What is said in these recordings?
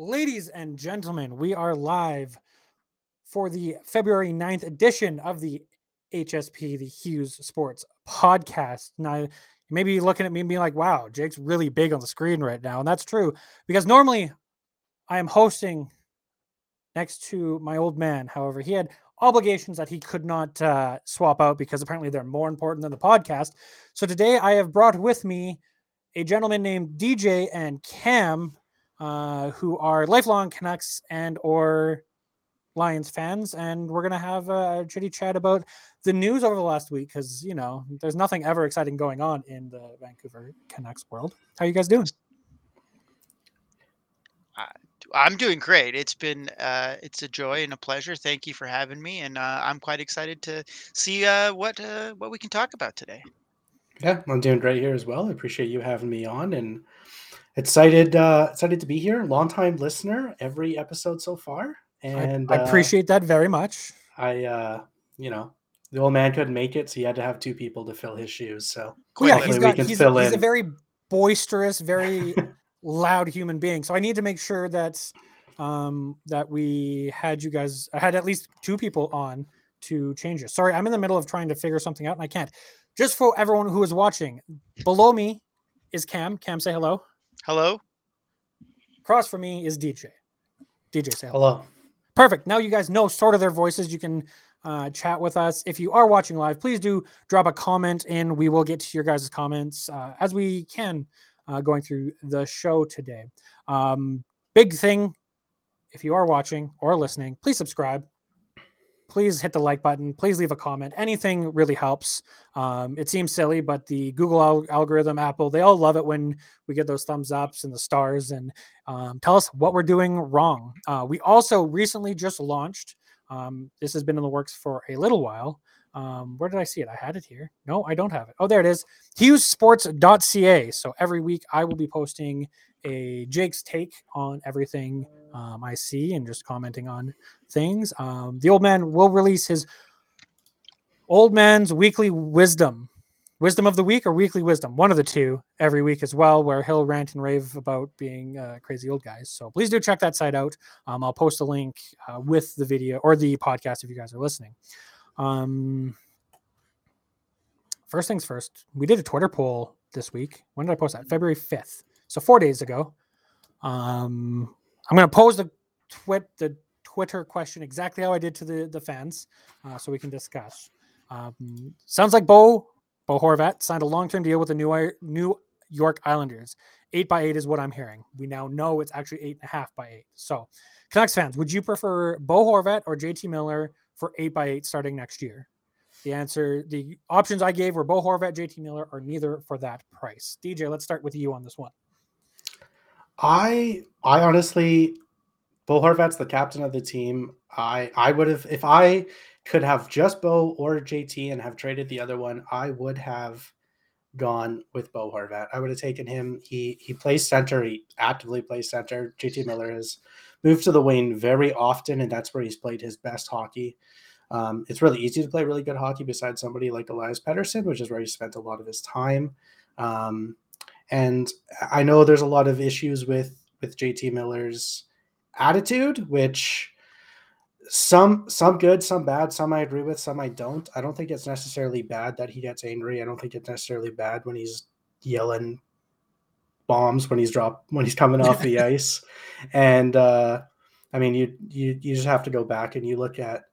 Ladies and gentlemen, we are live for the February 9th edition of the HSP, the Hughes Sports Podcast. Now, you may be looking at me and being like, wow, Jake's really big on the screen right now. And that's true because normally I am hosting next to my old man. However, he had obligations that he could not uh, swap out because apparently they're more important than the podcast. So today I have brought with me a gentleman named DJ and Cam uh, who are lifelong Canucks and or Lions fans, and we're gonna have a chitty chat about the news over the last week because you know there's nothing ever exciting going on in the Vancouver Canucks world. How you guys doing? Uh, I'm doing great. It's been uh, it's a joy and a pleasure. Thank you for having me, and uh, I'm quite excited to see uh, what uh, what we can talk about today. Yeah, I'm doing great here as well. I appreciate you having me on, and excited uh excited to be here. Long time listener every episode so far. And I, I uh, appreciate that very much. I uh you know the old man couldn't make it so he had to have two people to fill his shoes. So yeah he's, got, he's, he's a very boisterous very loud human being. So i need to make sure that um that we had you guys i had at least two people on to change this. sorry i'm in the middle of trying to figure something out and i can't. Just for everyone who is watching below me is cam. Cam say hello Hello. Across from me is DJ. DJ, say hello. hello. Perfect. Now you guys know sort of their voices. You can uh, chat with us. If you are watching live, please do drop a comment in. We will get to your guys' comments uh, as we can uh, going through the show today. Um, big thing if you are watching or listening, please subscribe please hit the like button. Please leave a comment. Anything really helps. Um, it seems silly, but the Google al- algorithm, Apple, they all love it when we get those thumbs ups and the stars and um, tell us what we're doing wrong. Uh, we also recently just launched. Um, this has been in the works for a little while. Um, where did I see it? I had it here. No, I don't have it. Oh, there it is. HughesSports.ca. So every week I will be posting a Jake's take on everything um, I see and just commenting on things. Um, the old man will release his old man's weekly wisdom, wisdom of the week or weekly wisdom, one of the two every week as well, where he'll rant and rave about being uh, crazy old guys. So please do check that site out. Um, I'll post a link uh, with the video or the podcast if you guys are listening. Um, first things first, we did a Twitter poll this week. When did I post that? February 5th. So four days ago. Um, I'm going to pose the the Twitter question exactly how I did to the the fans, uh, so we can discuss. Um, sounds like Bo Bo Horvat signed a long term deal with the New New York Islanders. Eight by eight is what I'm hearing. We now know it's actually eight and a half by eight. So, Canucks fans, would you prefer Bo Horvat or JT Miller for eight by eight starting next year? The answer, the options I gave were Bo Horvat, JT Miller, or neither for that price. DJ, let's start with you on this one. I I honestly, Bo Horvat's the captain of the team. I I would have if I could have just Bo or JT and have traded the other one, I would have gone with Bo Horvat. I would have taken him. He he plays center. He actively plays center. JT Miller has moved to the wing very often, and that's where he's played his best hockey. Um, it's really easy to play really good hockey beside somebody like Elias Pettersson, which is where he spent a lot of his time. Um, and I know there's a lot of issues with with JT Miller's attitude, which some some good, some bad, some I agree with, some I don't. I don't think it's necessarily bad that he gets angry. I don't think it's necessarily bad when he's yelling bombs when he's drop when he's coming off the ice. And uh I mean you you you just have to go back and you look at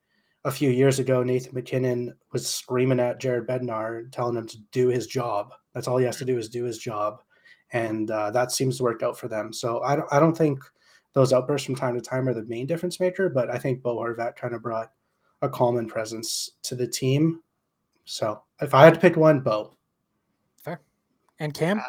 a few years ago, Nathan MacKinnon was screaming at Jared Bednar, telling him to do his job. That's all he has to do is do his job and uh, that seems to work out for them. So I don't, I don't think those outbursts from time to time are the main difference maker, but I think Bo Horvat kind of brought a calm and presence to the team. So if I had to pick one, Bo. Fair. And Cam? Uh,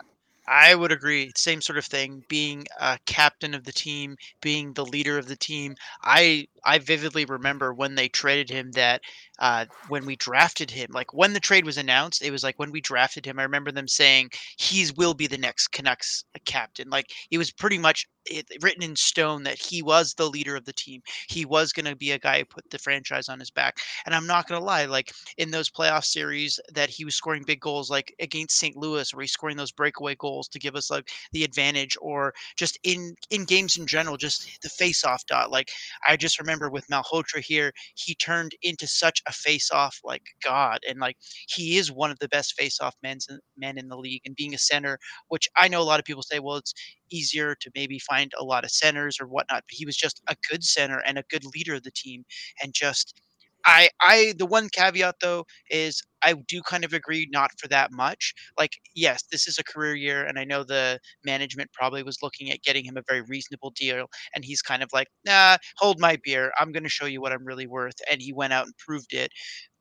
I would agree. Same sort of thing. Being a captain of the team, being the leader of the team. I I vividly remember when they traded him. That uh, when we drafted him, like when the trade was announced, it was like when we drafted him. I remember them saying he's will be the next Canucks captain. Like it was pretty much it, written in stone that he was the leader of the team. He was going to be a guy who put the franchise on his back. And I'm not going to lie, like in those playoff series that he was scoring big goals, like against St. Louis, where he's scoring those breakaway goals to give us like the advantage, or just in in games in general, just the face-off dot. Like I just remember with Malhotra here, he turned into such a face-off like god, and like he is one of the best face-off men men in the league, and being a center, which I know a lot of people say, well, it's easier to maybe find a lot of centers or whatnot. But he was just a good center and a good leader of the team, and just I I the one caveat though is I do kind of agree not for that much. Like yes, this is a career year and I know the management probably was looking at getting him a very reasonable deal and he's kind of like, "Nah, hold my beer. I'm going to show you what I'm really worth." And he went out and proved it.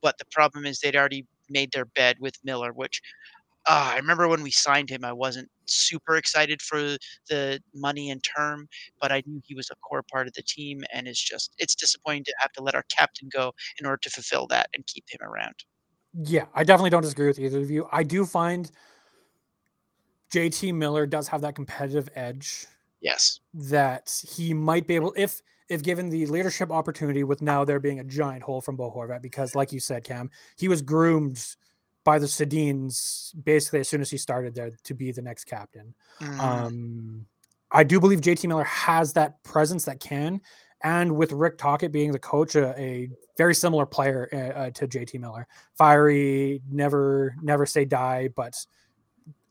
But the problem is they'd already made their bed with Miller, which uh, I remember when we signed him, I wasn't super excited for the money and term, but I knew he was a core part of the team, and it's just it's disappointing to have to let our captain go in order to fulfill that and keep him around. Yeah, I definitely don't disagree with either of you. I do find JT Miller does have that competitive edge. Yes. That he might be able if if given the leadership opportunity with now there being a giant hole from Bo Horvat, because like you said, Cam, he was groomed by the Sedins basically as soon as he started there to be the next captain. Mm. Um, I do believe JT Miller has that presence that can, and with Rick Tocchet being the coach, a, a very similar player uh, uh to JT Miller, fiery, never never say die, but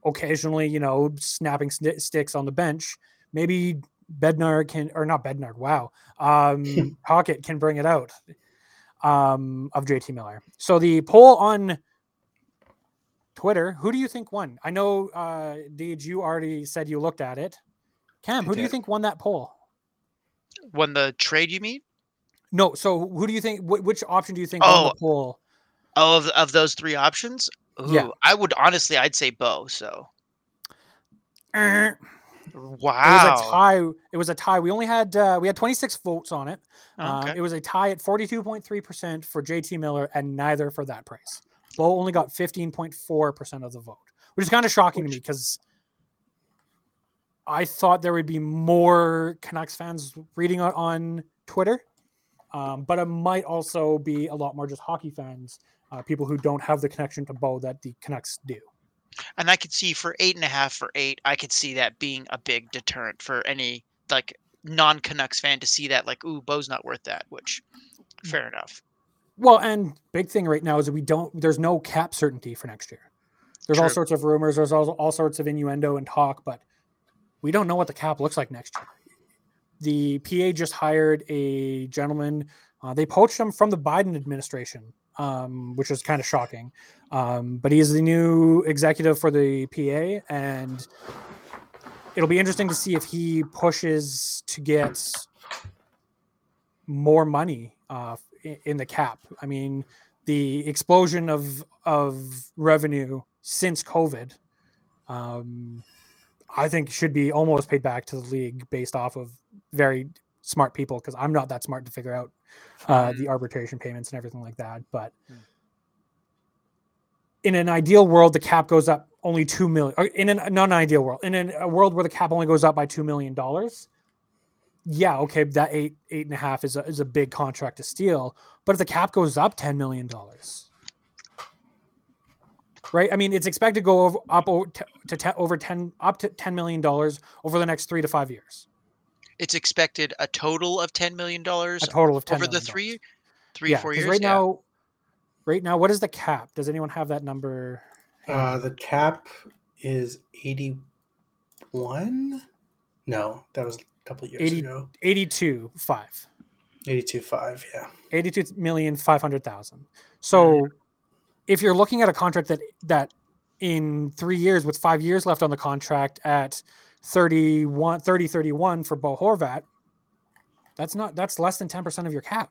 occasionally you know snapping st- sticks on the bench. Maybe Bednar can or not Bednar. Wow, um, Tocchet can bring it out um, of JT Miller. So the poll on Twitter. Who do you think won? I know, uh, Deej, you already said you looked at it. Cam, who do you think won that poll? Won the trade, you mean? No. So who do you think? Wh- which option do you think oh, won the poll? Oh, of, of those three options, Ooh, yeah. I would honestly, I'd say Bo. So. Wow. It was a tie. It was a tie. We only had uh, we had 26 votes on it. Uh, it was a tie at 42.3 percent for JT Miller, and neither for that price. Bo only got 15.4% of the vote, which is kind of shocking which, to me because I thought there would be more Canucks fans reading it on Twitter. Um, but it might also be a lot more just hockey fans, uh, people who don't have the connection to Bo that the Canucks do. And I could see for eight and a half for eight, I could see that being a big deterrent for any like non Canucks fan to see that like, ooh, Bo's not worth that, which mm. fair enough. Well, and big thing right now is that we don't. There's no cap certainty for next year. There's True. all sorts of rumors. There's all, all sorts of innuendo and talk, but we don't know what the cap looks like next year. The PA just hired a gentleman. Uh, they poached him from the Biden administration, um, which is kind of shocking. Um, but he is the new executive for the PA, and it'll be interesting to see if he pushes to get more money uh, in the cap. I mean, the explosion of of revenue since COVID, um, I think should be almost paid back to the league based off of very smart people because I'm not that smart to figure out uh, the mm. arbitration payments and everything like that. But mm. in an ideal world, the cap goes up only two million. In an not an ideal world, in an, a world where the cap only goes up by two million dollars, yeah, okay, that eight eight and a half is a is a big contract to steal. But if the cap goes up ten million dollars, right? I mean, it's expected to go over, up to, to over ten up to ten million dollars over the next three to five years. It's expected a total of ten million dollars. A total of ten over the three, three yeah, four years. Right yeah. now, right now, what is the cap? Does anyone have that number? Uh, the cap is eighty one. No, that was couple years 80, ago. 82 5. 82 5, yeah. 82 million 500,000. So if you're looking at a contract that that in 3 years with 5 years left on the contract at 31 30 31 for Bo Horvat, that's not that's less than 10% of your cap.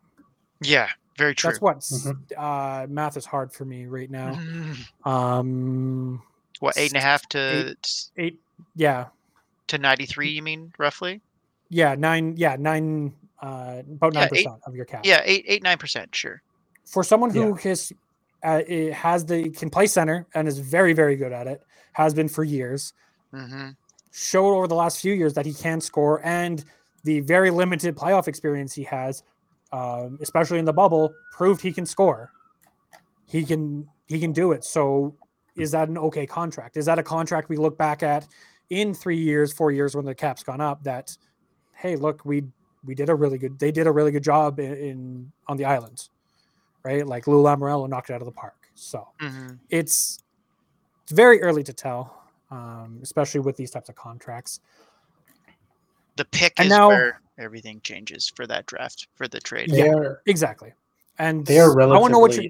Yeah, very true. That's what mm-hmm. uh, math is hard for me right now. Mm-hmm. Um, what eight and a half to eight, eight yeah to 93 you mean roughly yeah, nine. Yeah, nine. Uh, about nine yeah, percent of your cap. Yeah, eight, eight, nine percent. Sure. For someone who yeah. has uh, has the can play center and is very, very good at it, has been for years. Mm-hmm. showed over the last few years that he can score, and the very limited playoff experience he has, um, especially in the bubble, proved he can score. He can he can do it. So, is that an okay contract? Is that a contract we look back at in three years, four years when the cap's gone up? That hey, look, we we did a really good. They did a really good job in, in on the islands, right? Like Lou Lamoriello knocked it out of the park. So Mhm. it's it's very early to tell, um, especially with these types of contracts. The pick And is now- where everything changes for that draft for the trade. Yeah. Exactly. And they are I want to know what you.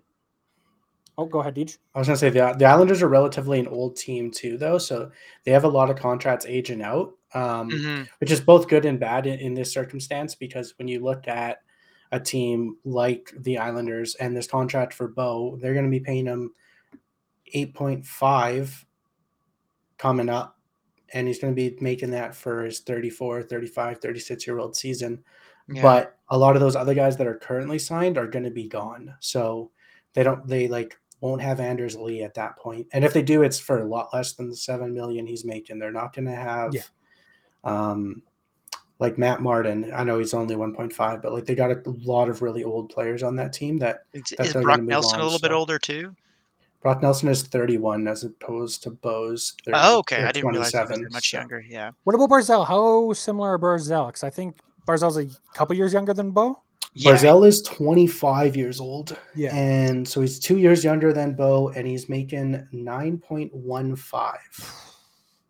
Oh, go ahead, Deej. I was gonna say the the Islanders are relatively an old team too, though, so they have a lot of contracts aging out, um, Mhm. which is both good and bad in, in this circumstance. Because when you look at a team like the Islanders and this contract for Bo, they're going to be paying him eight point five coming up, and he's going to be making that for his 34, 35, 36 year old season. Yeah. But a lot of those other guys that are currently signed are going to be gone. So they don't they like won't have Anders Lee at that point. And if they do, it's for a lot less than the seven million he's making. They're not going to have, Yeah. Um, like Matt Martin. I know he's only one point five, but like they got a lot of really old players on that team. That Is, that is Brock gonna move Nelson a on, little bit older too? Brock Nelson is thirty one as opposed to Bo's. 30, Oh, okay. or I didn't realize he was 27, much so- younger. Yeah. What about Barzal? How similar are Barzal? Because I think Barzal's a couple years younger than Bo. Yeah. Barzal is twenty five years old. Yeah. And so he's two years younger than Bo, and he's making nine point one five.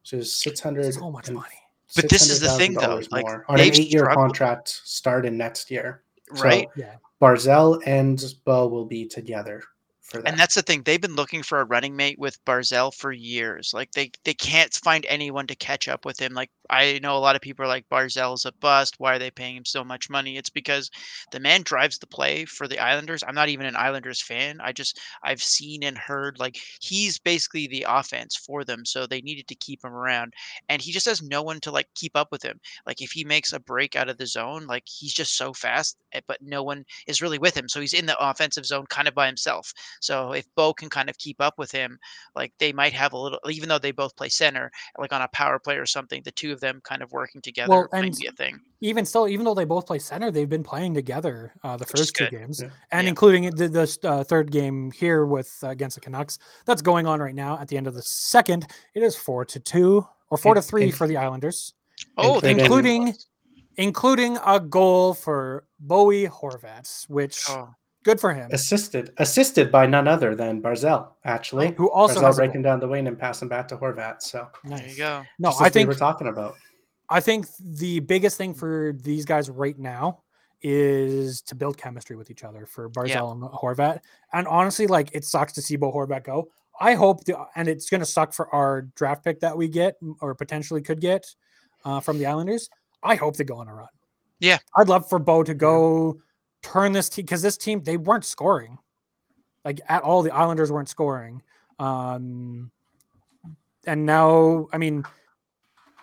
So it's six hundred. So much money. But this is the thing, though, $600,000 like, more on an eight-year struggled- contract starting next year. So Right. Yeah. Barzal and Bo will be together for that. And that's the thing. They've been looking for a running mate with Barzal for years. Like they they can't find anyone to catch up with him. Like I know a lot of people are like Barzal's a bust. Why are they paying him so much money? It's because the man drives the play for the Islanders. I'm not even an Islanders fan. I just I've seen and heard like he's basically the offense for them. So they needed to keep him around. And he just has no one to like keep up with him. Like if he makes a break out of the zone, like he's just so fast, eh, but no one is really with him. So he's in the offensive zone kind of by himself. So if Bo can kind of keep up with him, like they might have a little, even though they both play center, like on a power play or something, the two of them kind of working together Well, might and be a thing. Even still, even though they both play center, they've been playing together uh, the Which first two games, Yeah. and Yeah. including the, the uh, third game here with uh, against the Canucks. That's going on right now. At the end of the second, it is four to two or four to three in- for the Islanders, Oh, including- including including a goal for Bowie Horvat, which Oh, good for him. assisted assisted by none other than Barzal, actually. Who also Barzal has breaking down the wing and passing back to Horvat. So there you go. No, just I think we think were talking about. I think the biggest thing for these guys right now is to build chemistry with each other for Barzal and Horvat. And honestly, like it sucks to see Bo Horvat go. I hope, the, and it's going to suck for our draft pick that we get or potentially could get uh, from the Islanders. I hope they go on a run. Yeah. I'd love for Bo to go turn this team because this team they weren't scoring like at all. The Islanders weren't scoring. Um, and now, I mean,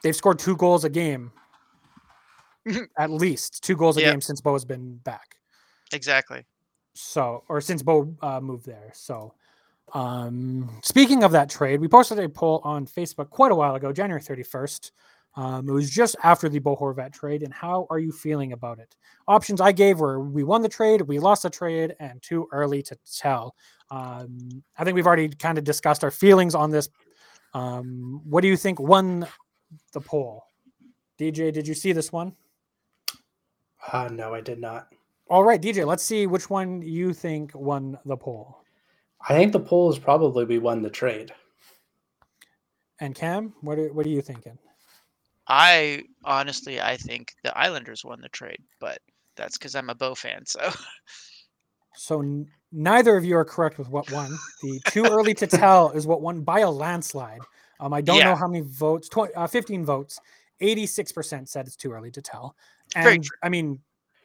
they've scored two goals a game, at least two goals a Yeah. game since Bo has been back. Exactly. So, or since Bo uh, moved there. So, um, speaking of that trade, we posted a poll on Facebook quite a while ago, January 31st. Um, it was just after the Bo Horvat trade. And how are you feeling about it? Options I gave were we won the trade, we lost the trade, and too early to tell. Um, I think we've already kind of discussed our feelings on this. Um, what do you think won the poll? DJ, did you see this one? Uh, no, I did not. All right, DJ, let's see which one you think won the poll. I think the poll is probably we won the trade. And Cam, what are, what are you thinking? I honestly, I think the Islanders won the trade, but that's because I'm a Bo fan. So So n- neither of you are correct with what won. The too early to tell is what won by a landslide. Um, I don't know how many votes. Tw- uh, Fifteen votes. Eighty-six percent said it's too early to tell. And I mean,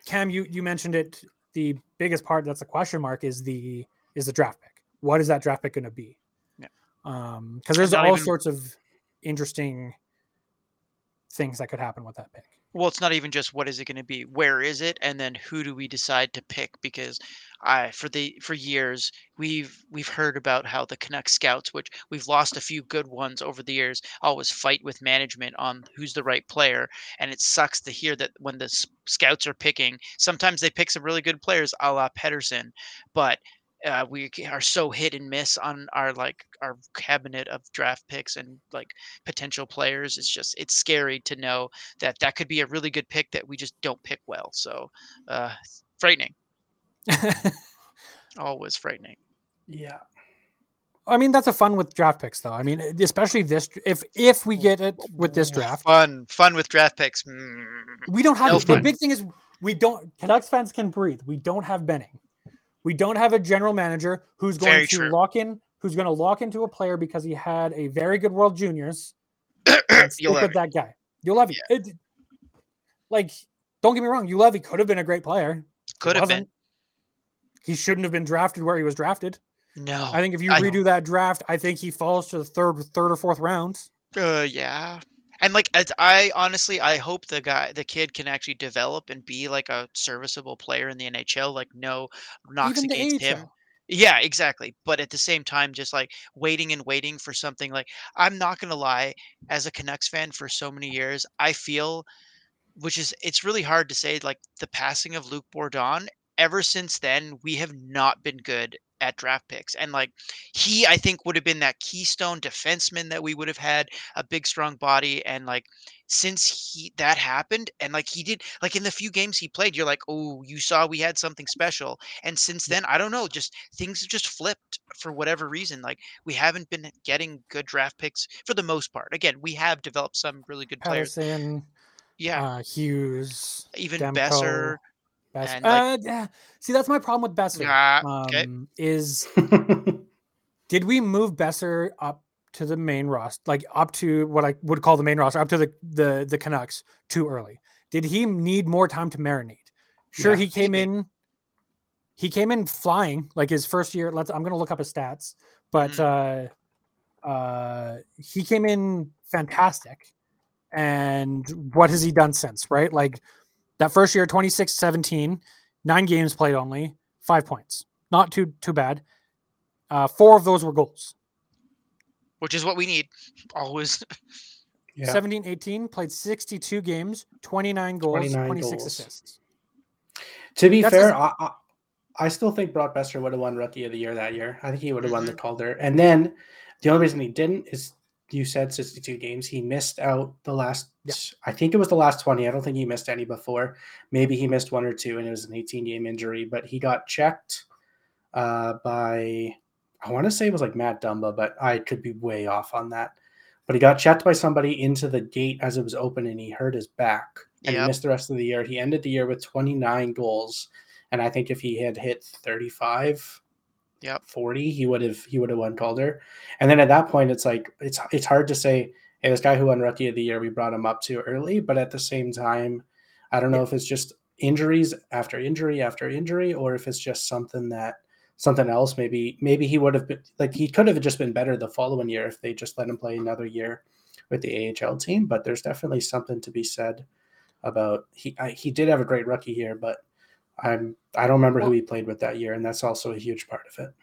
Cam, you you mentioned it. The biggest part that's a question mark is the is the draft pick. What is that draft pick going to be? Yeah. Um, because there's all even- sorts of interesting things that could happen with that pick. Well, it's not even just what is it going to be, where is it, and then who do we decide to pick? Because I for the for years we've we've heard about how the Canuck scouts, which we've lost a few good ones over the years, always fight with management on who's the right player, and it sucks to hear that when the scouts are picking, sometimes they pick some really good players, a la Pettersson, but uh, we are so hit and miss on our like our cabinet of draft picks and like potential players. It's just it's scary to know that that could be a really good pick that we just don't pick well. So uh, frightening, always frightening. Yeah. I mean, that's a fun with draft picks, though. I mean, especially this. If if we get it with this draft, Fun, fun with draft picks. Mm. we don't have No the big thing is we don't. Canucks fans can breathe. We don't have Benning. We don't have a general manager who's going Very to true. lock in, who's going to lock into a player because he had a very good World Juniors. and stick You'll with have it. that guy. Juolevi. It, like, don't get me wrong. Juolevi could have been a great player. He Could have been. He shouldn't have been drafted where he was drafted. No. I think if you I- redo that draft, I think he falls to the third, third or fourth round. Uh, yeah. And like, as I honestly, I hope the guy, the kid, can actually develop and be like a serviceable player in the NHL. Like, no knocks Even against him. Yeah, exactly. But at the same time, just like waiting and waiting for something like I'm not gonna lie, as a Canucks fan for so many years, I feel which is it's really hard to say like the passing of Luc Bourdon, ever since then, we have not been good at draft picks. And like he I think would have been that keystone defenseman that we would have had, a big strong body and like since he that happened and like he did like in the few games he played you're like oh you saw we had something special and since then i don't know just things have just flipped for whatever reason like we haven't been getting good draft picks for the most part. Again we have developed some really good players. Yeah. uh, Hughes, even Demko, Boeser Bess- and, like- uh, yeah. See, that's my problem with Boeser. Ah, okay. um, Is did we move Boeser up to the main roster, like up to what I would call the main roster, up to the the the Canucks too early? Did he need more time to marinate? Sure, Yeah, he came maybe. in. He came in flying, like his first year. Let's. I'm gonna look up his stats, but Mm. uh, uh, he came in fantastic. And what has he done since? Right, like that first year, 26 17, nine games played only, five points. Not too too bad. Uh, four of those were goals. which is what we need always yeah. 17 18 played 62 games, 29 goals, 29 26 goals. assists. To be That's fair, his- I, I, I still think Brock Boeser would have won Rookie of the Year that year. I think he would have won Mm-hmm. the Calder. And then the only reason he didn't is you said 62 games. He missed out the last, Yeah. I think it was the last 20. I don't think he missed any before. Maybe he missed one or two and it was an 18 game injury, but he got checked uh, by, I want to say it was like Matt Dumba, but I could be way off on that. But he got checked by somebody into the gate as it was open and he hurt his back and he missed the rest of the year. He ended the year with 29 goals. And I think if he had hit 35, Yep. 40, he would have he would have won Calder. And then at that point, it's like it's it's hard to say, hey, this guy who won Rookie of the Year, we brought him up too early. But at the same time, I don't know if it's just injuries after injury after injury, or if it's just something that something else. Maybe maybe he would have been like he could have just been better the following year if they just let him play another year with the AHL team. But there's definitely something to be said about he I, he did have a great rookie year, but I'm I don't remember who he played with that year, and that's also a huge part of it.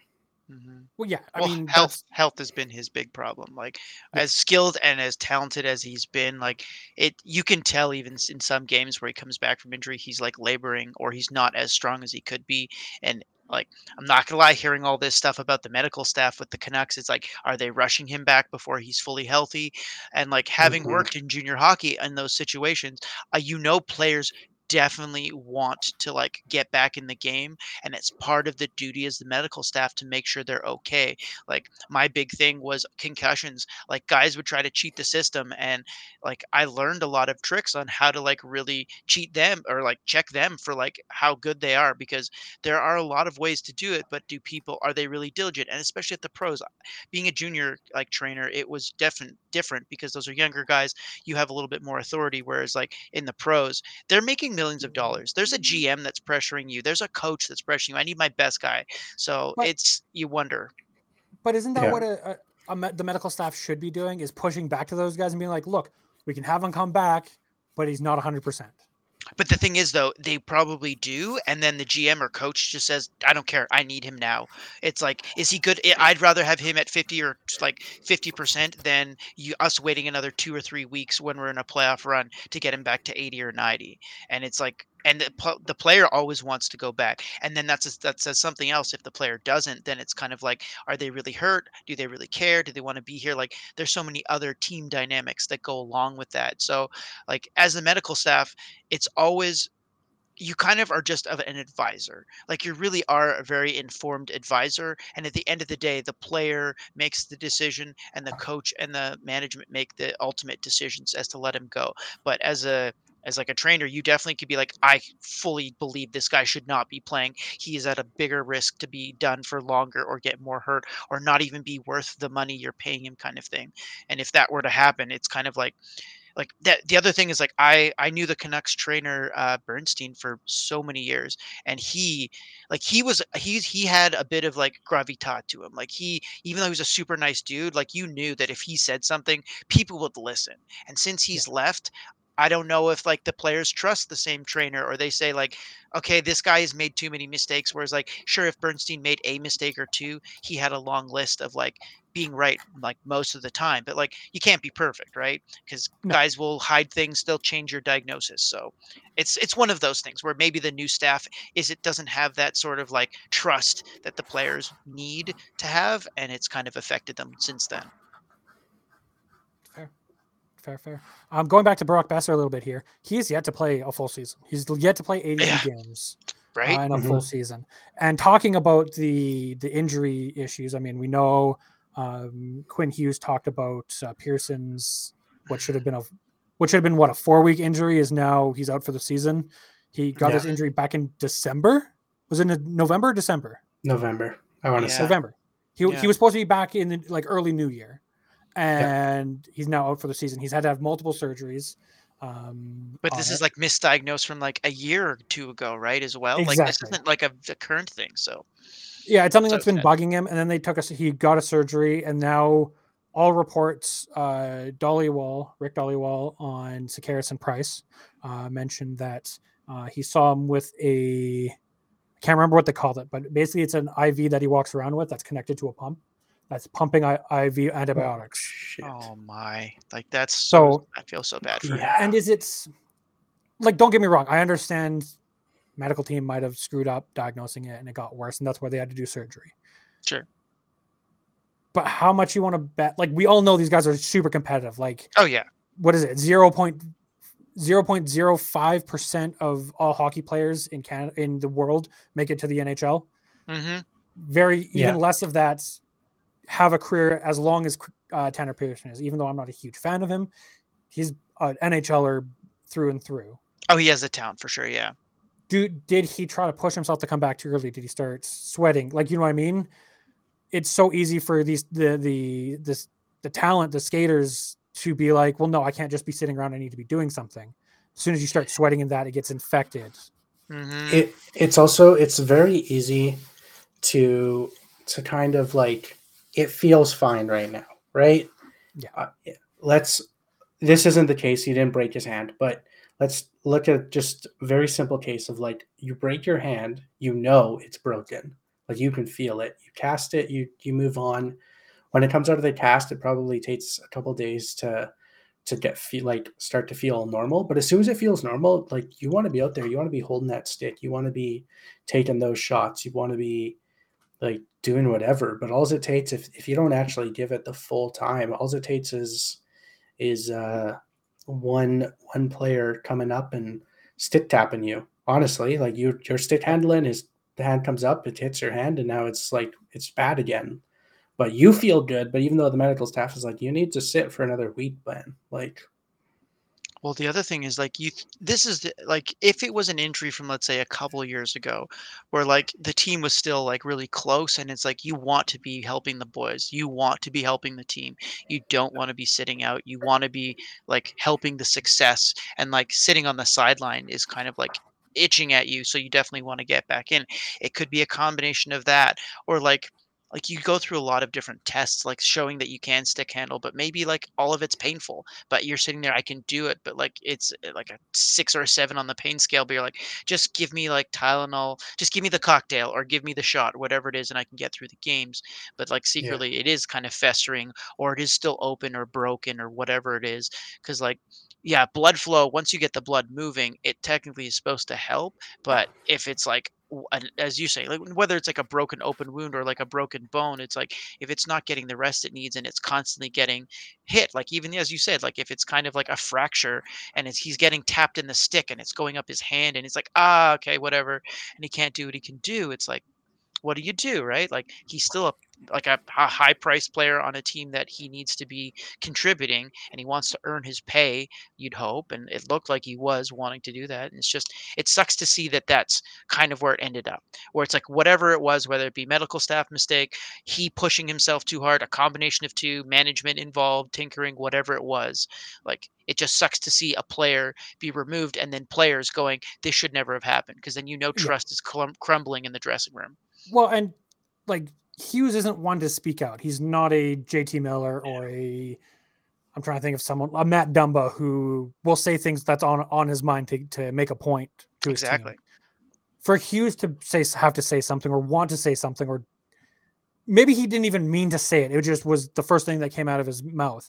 Mhm. Well, yeah, I well, mean, health that's- health has been his big problem. Like Yeah. as skilled and as talented as he's been, like it you can tell even in some games where he comes back from injury, he's like laboring or he's not as strong as he could be. And like I'm not gonna lie, hearing all this stuff about the medical staff with the Canucks, it's like, are they rushing him back before he's fully healthy? And like having Mhm. worked in junior hockey in those situations, uh, you know players definitely want to like get back in the game and it's part of the duty as the medical staff to make sure they're okay. Like my big thing was concussions. Like guys would try to cheat the system and like i learned a lot of tricks on how to like really cheat them or like check them for like how good they are because there are a lot of ways to do it but do people are they really diligent? And especially at the pros being a junior like trainer it was different different because those are younger guys you have a little bit more authority whereas like in the pros they're making millions of dollars there's a mm-hmm. gm that's pressuring you there's a coach that's pressuring you i need my best guy so But- it's you wonder but isn't that Yeah. what a, a, a me- the medical staff should be doing? Is pushing back to those guys and being like, look, we can have him come back, but he's not 100. percent But the thing is, though, they probably do, and then the GM or coach just says, "I don't care. I need him now." It's like, is he good? I'd rather have him at fifty or like fifty percent than you us waiting another two or three weeks when we're in a playoff run to get him back to eighty or ninety. And it's like, and the the player always wants to go back, and then that's that says something else. If the player doesn't, then it's kind of like, are they really hurt? Do they really care? Do they want to be here? Like, there's so many other team dynamics that go along with that. So, like as the medical staff it's always you kind of are just of an advisor. Like you really are a very informed advisor. And at the end of the day, the player makes the decision and the coach and the management make the ultimate decisions as to let him go. But as a as like a trainer, you definitely could be like, I fully believe this guy should not be playing. He is at a bigger risk to be done for longer or get more hurt or not even be worth the money you're paying him kind of thing. And if that were to happen, it's kind of like like that the other thing is like i i knew the canucks trainer uh bernstein for so many years and he like he was he's he had a bit of like gravitas to him like he even though he was a super nice dude like you knew that if he said something people would listen and since he's left i don't know if like the players trust the same trainer or they say like okay this guy has made too many mistakes whereas like sure if bernstein made a mistake or two he had a long list of like being right like most of the time but like you can't be perfect right because No. guys will hide things they'll change your diagnosis so it's it's one of those things where maybe the new staff is it doesn't have that sort of like trust that the players need to have and it's kind of affected them since then Fair, fair. Um, going back to Brock Boeser a little bit here, he's yet to play a full season. He's yet to play 82 Yeah. games right uh, in a Mhm. full season. And talking about the the injury issues, I mean, we know um, Quinn Hughes talked about uh, Pearson's what should have been a what should have been what a four week injury is now he's out for the season. He got his injury back in December. Was it November, or December, November. I want to Yeah. say. November? He Yeah. he was supposed to be back in the, like early New Year, and he's now out for the season. He's had to have multiple surgeries. Um, but this it. is like misdiagnosed from like a year or two ago right as well like this isn't like a, a current thing so Yeah, it's something So that's been sad. bugging him, and then they took us. He got a surgery, and now all reports, uh, Dhaliwal, Rick Dhaliwal on Sakaris and Price, uh, mentioned that uh, he saw him with a, I can't remember what they called it, but basically it's an IV that he walks around with that's connected to a pump that's pumping I- IV antibiotics. Shit. oh my like that's so So- i feel so bad for him Yeah. And is it like? Don't get me wrong. I understand medical team might have screwed up diagnosing it, and it got worse, and that's why they had to do surgery. Sure. But how much you want to bet? Like we all know these guys are super competitive. Like oh yeah what is it? Zero point zero point zero five percent of all hockey players in Canada in the world make it to the NHL. hmm Very even Yeah. less of that have a career as long as uh, Tanner Pearson is. Even though I'm not a huge fan of him, he's an NHLer through and through. oh he has the talent for sure yeah do did he try to push himself to come back too early? Did he start sweating? Like you know what I mean? It's so easy for these the the this the talent, the skaters to be like, well, no, I can't just be sitting around. I need to be doing something. As soon as you start sweating in that, it gets infected. hmm it it's also it's very easy to to kind of like it feels fine right now right? Yeah. uh, let's this isn't the case he didn't break his hand but let's look at just very simple case of like you break your hand you know it's broken. Like you can feel it. You cast it you you move on. When it comes out of the cast it probably takes a couple days to to get feel like start to feel normal but as soon as it feels normal like you want to be out there you want to be holding that stick you want to be taking those shots you want to be like doing whatever but all it takes if, if you don't actually give it the full time all it takes is is uh one one player coming up and stick tapping you honestly like you your stick handling is the hand comes up it hits your hand and now it's like it's bad again. But you feel good but even though the medical staff is like you need to sit for another week man like Well, the other thing is like you. This is the, like if it was an injury from let's say a couple years ago, where like the team was still like really close, and it's like you want to be helping the boys, you want to be helping the team, you don't want to be sitting out, you want to be like helping the success, and like sitting on the sideline is kind of like itching at you, so you definitely want to get back in. It could be a combination of that, or like like you go through a lot of different tests like showing that you can stick handle but maybe like all of it's painful but you're sitting there i can do it but like it's uh, like a six or a seven on the pain scale but you're like just give me like tylenol just give me the cocktail or give me the shot whatever it is and i can get through the games but like secretly it is kind of festering or it is still open or broken or whatever it is because like yeah blood flow once you get the blood moving it technically is supposed to help but if it's like as you say like whether it's like a broken open wound or like a broken bone it's like if it's not getting the rest it needs and it's constantly getting hit like even as you said like if it's kind of like a fracture and he's getting tapped in the stick and it's going up his hand and it's like ah okay whatever and he can't do what he can do it's like what do you do right? Like he's still a like a, a high priced player on a team that he needs to be contributing and he wants to earn his pay you'd hope and it looked like he was wanting to do that and it's just it sucks to see that that's kind of where it ended up where it's like whatever it was whether it be medical staff mistake he pushing himself too hard a combination of two management involved tinkering whatever it was like it just sucks to see a player be removed and then players going this should never have happened because then you know Yeah. trust is clum- crumbling in the dressing room Well, and like Hughes isn't one to speak out. He's not a JT Miller or a. I'm trying to think of someone, a Matt Dumba, who will say things that's on on his mind to, to make a point to his team. Exactly. For Hughes to say have to say something or want to say something, or maybe he didn't even mean to say it. It just was the first thing that came out of his mouth.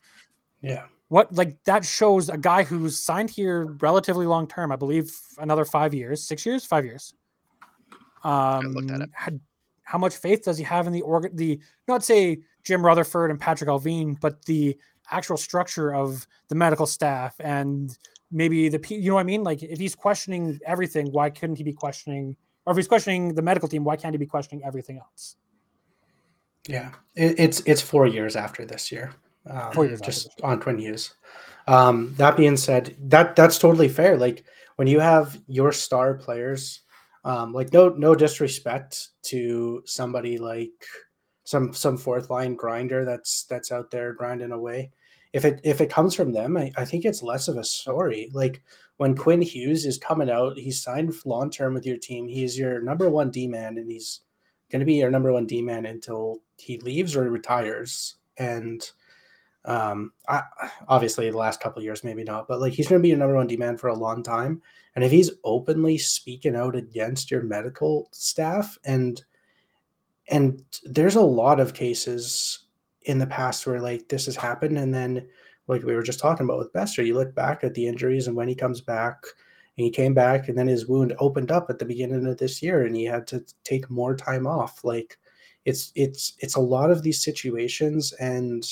Yeah. What like that shows a guy who's signed here relatively long term. I believe another five years, six years, five years. Um, look that up. had- how much faith does he have in the organ? The not say Jim Rutherford and Patrik Allvin, but the actual structure of the medical staff and maybe the you know what I mean? Like if he's questioning everything, why couldn't he be questioning? Or if he's questioning the medical team, why can't he be questioning everything else? Yeah, it, it's it's four years after this year. Um, Four years just on Quinn Hughes. Um, that being said, that that's totally fair. Like when you have your star players, um, like no no disrespect to somebody like some some fourth line grinder that's that's out there grinding away. If it if it comes from them, I, I think it's less of a story. Like when Quinn Hughes is coming out, he's signed long term with your team. He's your number one D man, and he's going to be your number one D man until he leaves or retires. And um, I, obviously, the last couple years, maybe not, but like he's going to be your number one D man for a long time. And if he's openly speaking out against your medical staff, and and there's a lot of cases in the past where like this has happened, and then like we were just talking about with Boeser, you look back at the injuries and when he comes back, and he came back, and then his wound opened up at the beginning of this year, and he had to take more time off. Like it's it's it's a lot of these situations, and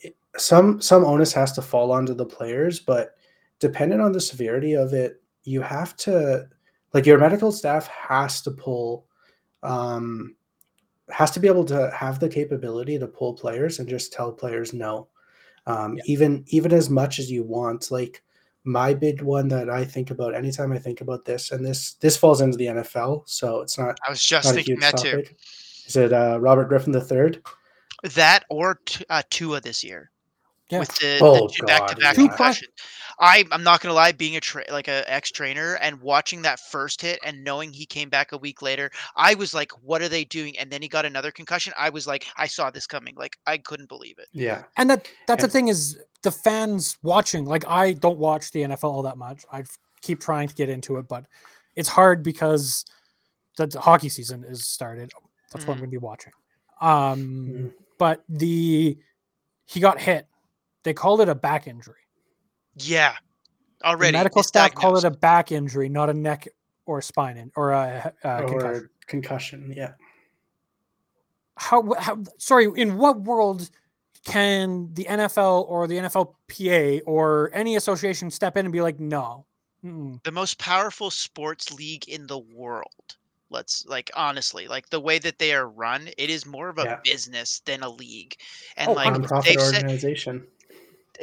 it, some some onus has to fall onto the players, but depending on the severity of it, you have to like your medical staff has to pull um has to be able to have the capability to pull players and just tell players no um, Yeah. even even as much as you want like my big one that i think about anytime i think about this and this this falls into the nfl so it's not, I was just thinking huge that too. is it uh, robert griffin the third That or t- uh, Tua this year Yeah. with the, Oh, the two back-to-back yeah. concussions. I I'm not gonna lie, being a tra- like a ex trainer and watching that first hit and knowing he came back a week later, I was like, "What are they doing?" And then he got another concussion. I was like, I saw this coming. Like I couldn't believe it. yeah And that that's the thing is the fans watching. Like I don't watch the NFL all that much. I keep trying to get into it, but it's hard because the, the hockey season is started. That's what I'm going to be watching. Um, Mhm. but the he got hit. They called it a back injury. Yeah, The already medical staff call it a back injury, not a neck or spine in, or a, a uh, concussion. or concussion yeah how, how sorry in what world can the nfl or the nflpa or any association step in and be like no mm-mm. the most powerful sports league in the world. Let's like honestly, like the way that they are run, it is more of a Yeah. business than a league. And Oh, like they've said, organization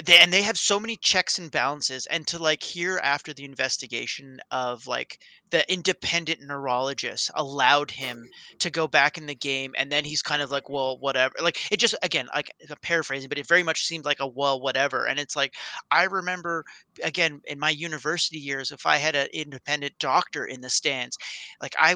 they, and they have so many checks and balances and to like hear after the investigation of like the independent neurologist allowed him to go back in the game and then he's kind of like well whatever like it just again like paraphrasing but it very much seemed like a well whatever and it's like i remember again in my university years if i had an independent doctor in the stands like i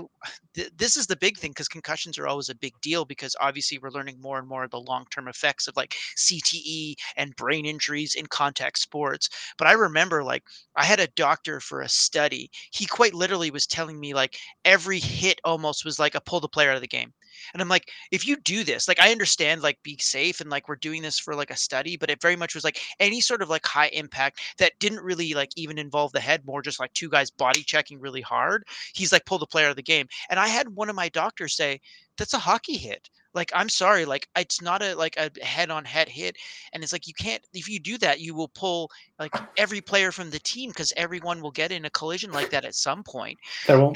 th- this is the big thing because concussions are always a big deal because obviously we're learning more and more of the long-term effects of like cte and brain injuries in contact sports but i remember like i had a doctor for a study he quite literally was telling me like every hit almost was like a pull the player out of the game. And i'm like if you do this like i understand like be safe and like we're doing this for like a study but it very much was like any sort of like high impact that didn't really like even involve the head more just like two guys body checking really hard he's like pull the player out of the game. And i had one of my doctors say that's a hockey hit. Like i'm sorry like it's not a like a head on head hit. And it's like you can't if you do that you will pull like every player from the team because everyone will get in a collision like that at some point.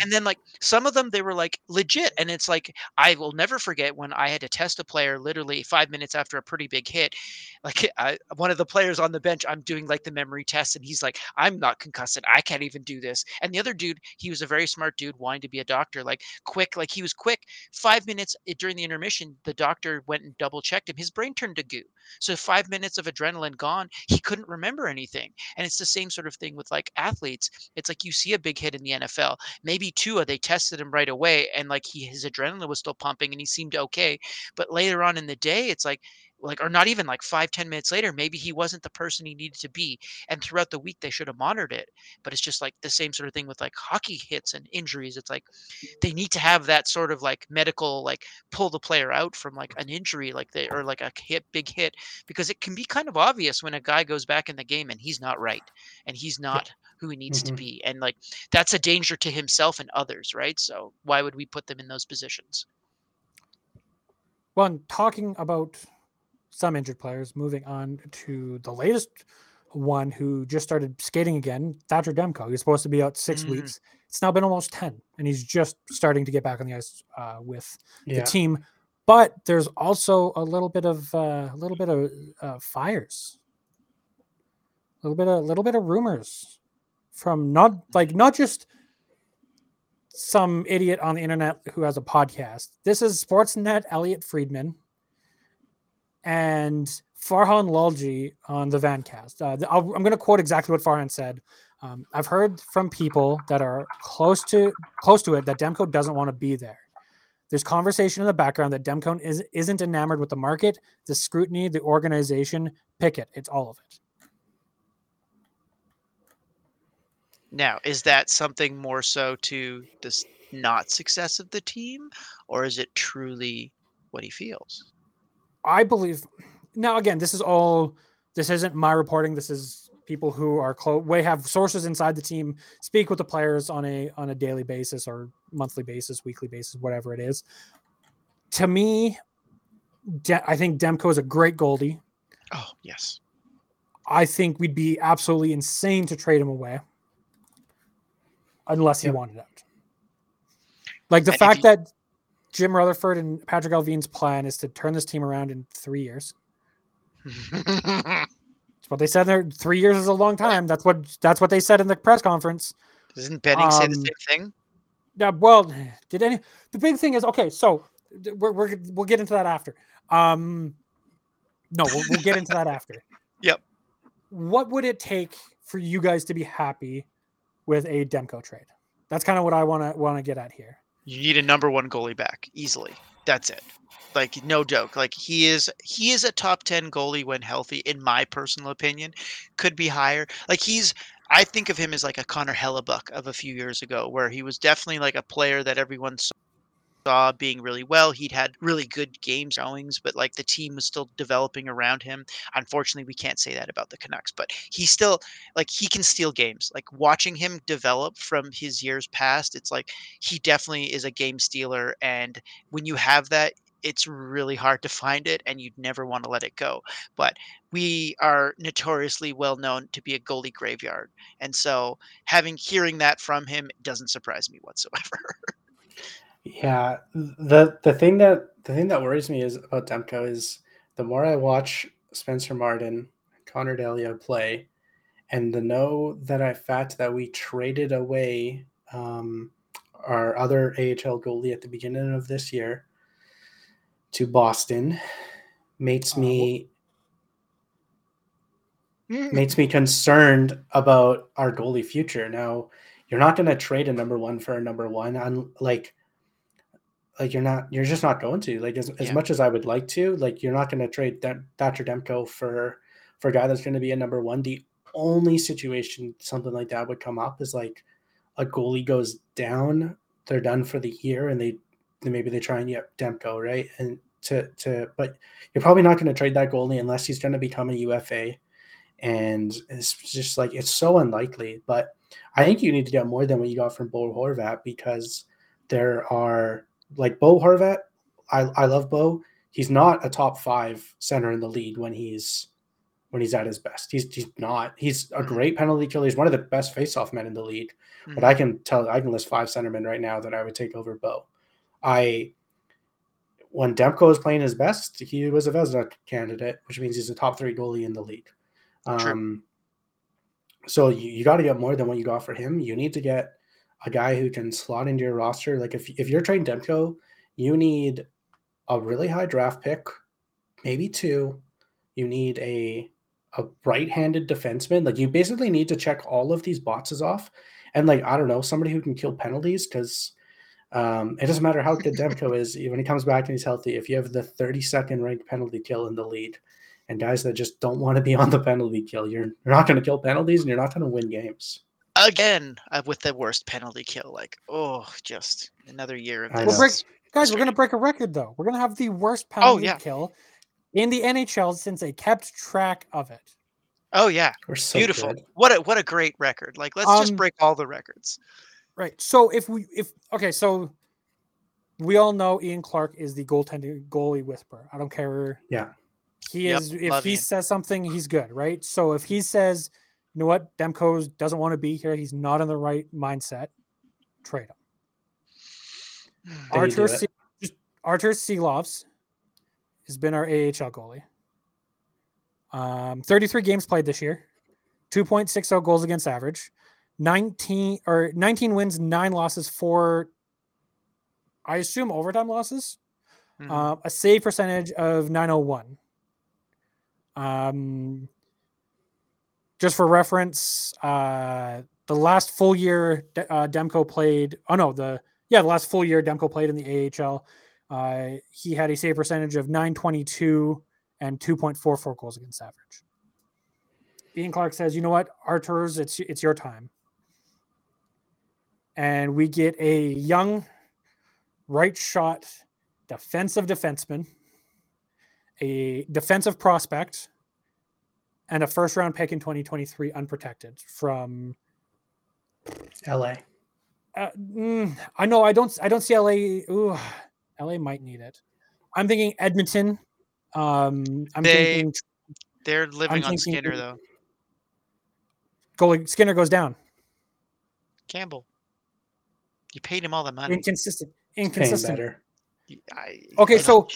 And then like some of them they were like legit and it's like i will never forget when i had to test a player literally five minutes after a pretty big hit like I, one of the players on the bench i'm doing like the memory test and he's like i'm not concussed i can't even do this. And the other dude he was a very smart dude wanting to be a doctor like quick like he was quick. Five minutes eh, during the intermission the doctor went and double checked him. His brain turned to goo. So five minutes of adrenaline gone he couldn't remember anything and it's the same sort of thing with like athletes it's like you see a big hit in the nfl maybe Tua, they tested him right away and like he his adrenaline was still pumping and he seemed okay. But later on in the day, it's like like or not even like five ten minutes later maybe he wasn't the person he needed to be and throughout the week they should have monitored it. But it's just like the same sort of thing with like hockey hits and injuries. It's like they need to have that sort of like medical like pull the player out from like an injury like they or like a hit big hit because it can be kind of obvious when a guy goes back in the game and he's not right and he's not who he needs to Mhm. be and like that's a danger to himself and others right? So why would we put them in those positions? Well, talking about some injured players, moving on to the latest one who just started skating again, Thatcher Demko. He's supposed to be out 6 Mhm. weeks. It's now been almost 10, and he's just starting to get back on the ice uh, with the team. But there's also a little bit of uh, a little bit of uh, fires, a little bit of a little bit of rumors from not like not just some idiot on the internet who has a podcast. This is Sportsnet Elliotte Friedman and Farhan Lalji on the Vancast. Uh, I'll- I'm going to quote exactly what Farhan said. Um, I've heard from people that are close to close to it that Demko doesn't want to be there. There's conversation in the background that Demko is isn't enamored with the market, the scrutiny, the organization. Pick it. It's all of it. now is that something more so to the not success of the team or is it truly what he feels I believe now again, this is all this isn't my reporting. This is people who are close we have sources inside the team speak with the players on a on a daily basis or monthly basis, weekly basis, whatever it is. To me, De- I think Demko is a great goalie. oh yes I think we'd be absolutely insane to trade him away unless he Yep. wanted out. Like the And fact he- that Jim Rutherford and Patrik Allvin's plan is to turn this team around in three years. That's what they said there. Three years is a long time. That's what that's what they said in the press conference. doesn't benning say the Um, same thing Yeah, well, did any the big thing is okay, so we're, we're we'll get into that after. Um no, we'll, we'll get into that after. Yep. What would it take for you guys to be happy with a Demko trade? That's kind of what I want to want to get at here. You need a number one goalie back easily. That's it. Like no joke. Like he is he is a top 10 goalie when healthy in my personal opinion. Could be higher. Like he's i think of him as like a connor Hellebuyck of a few years ago where he was definitely like a player that everyone being really well he'd had really good game showings but like the team was still developing around him. Unfortunately we can't say that about the canucks but he still like he can steal games. Like watching him develop from his years past it's like he definitely is a game stealer and when you have that it's really hard to find it and you'd never want to let it go. But we are notoriously well known to be a goalie graveyard and so having hearing that from him doesn't surprise me whatsoever Yeah, the the thing that the thing that worries me is about Demko is the more I watch Spencer Martin, Connor Delia play, and the know that I fact that we traded away um, our other AHL goalie at the beginning of this year to Boston makes Uh, me Mm. makes me concerned about our goalie future. Now, you're not going to trade a number one for a number one. On like, like you're not, you're just not going to. Like as, as much as I would like to, like you're not going to trade that Thatcher Demko for for a guy that's going to be a number one. The only situation something like that would come up is like a goalie goes down, they're done for the year, and they then maybe they try and get Demko right and to to. But you're probably not going to trade that goalie unless he's going to become a UFA and it's just like it's so unlikely. But I think you need to get more than what you got from Bo Horvat because there are like Bo Horvat. I I love Bo. He's not a top five center in the league when he's when he's at his best. He's he's not. He's a Mhm. great penalty killer. He's one of the best faceoff men in the league. But Mhm. I can tell I can list five centermen right now that I would take over Bo. I when Demko was playing his best, he was a Vezina candidate, which means he's a top three goalie in the league. True. Um, so you, you got to get more than what you got for him. You need to get a guy who can slot into your roster. Like if if you're trading Demko, you need a really high draft pick, maybe two. You need a a right-handed defenseman. Like you basically need to check all of these boxes off, and like I don't know somebody who can kill penalties because um, it doesn't matter how good Demko is when he comes back and he's healthy. If you have the 32nd ranked penalty kill in the lead, and guys that just don't want to be on the penalty kill, you're you're not going to kill penalties and you're not going to win games. Again uh, with the worst penalty kill. Like, oh, just another year of this. break- Guys, we're gonna break a record though. We're gonna have the worst Oh, penalty yeah. kill in the NHL since they kept track of it. Oh yeah, We're so beautiful. good. What a what a great record. Like, let's just Um, break all the records. Right. So if we if okay, so we all know Ian Clark is the goaltending goalie whisperer. I don't care. Yeah. He Yep, is if he Ian. says something, he's good, right? So if he says, you know what, Demko doesn't want to be here, he's not in the right mindset, trade him. There you Artur it. Artur Silovs has been our AHL goalie. Um, 33 games played this year, 2.60 goals against average, 19 or 19 wins, nine losses, four. I assume overtime losses. Mhm. Uh, a save percentage of 901. Um, just for reference, uh, the last full year uh, Demko played. Oh no, the yeah, the last full year Demko played in the AHL. Uh, he had a save percentage of 922 and 2.44 goals against average. Ian Clark says, "You know what, Artur's, it's it's your time." And we get a young right shot defensive defenseman, a defensive prospect, and a first round pick in 2023 unprotected from LA. uh, mm, I know I don't I don't see LA ooh, LA might need it. I'm thinking Edmonton. Um I'm They- thinking They're living on thinking- Skinner though. goalie Skinner goes down. Campbell. You paid him all the money. Inconsistent. Inconsistent. I- Okay, I so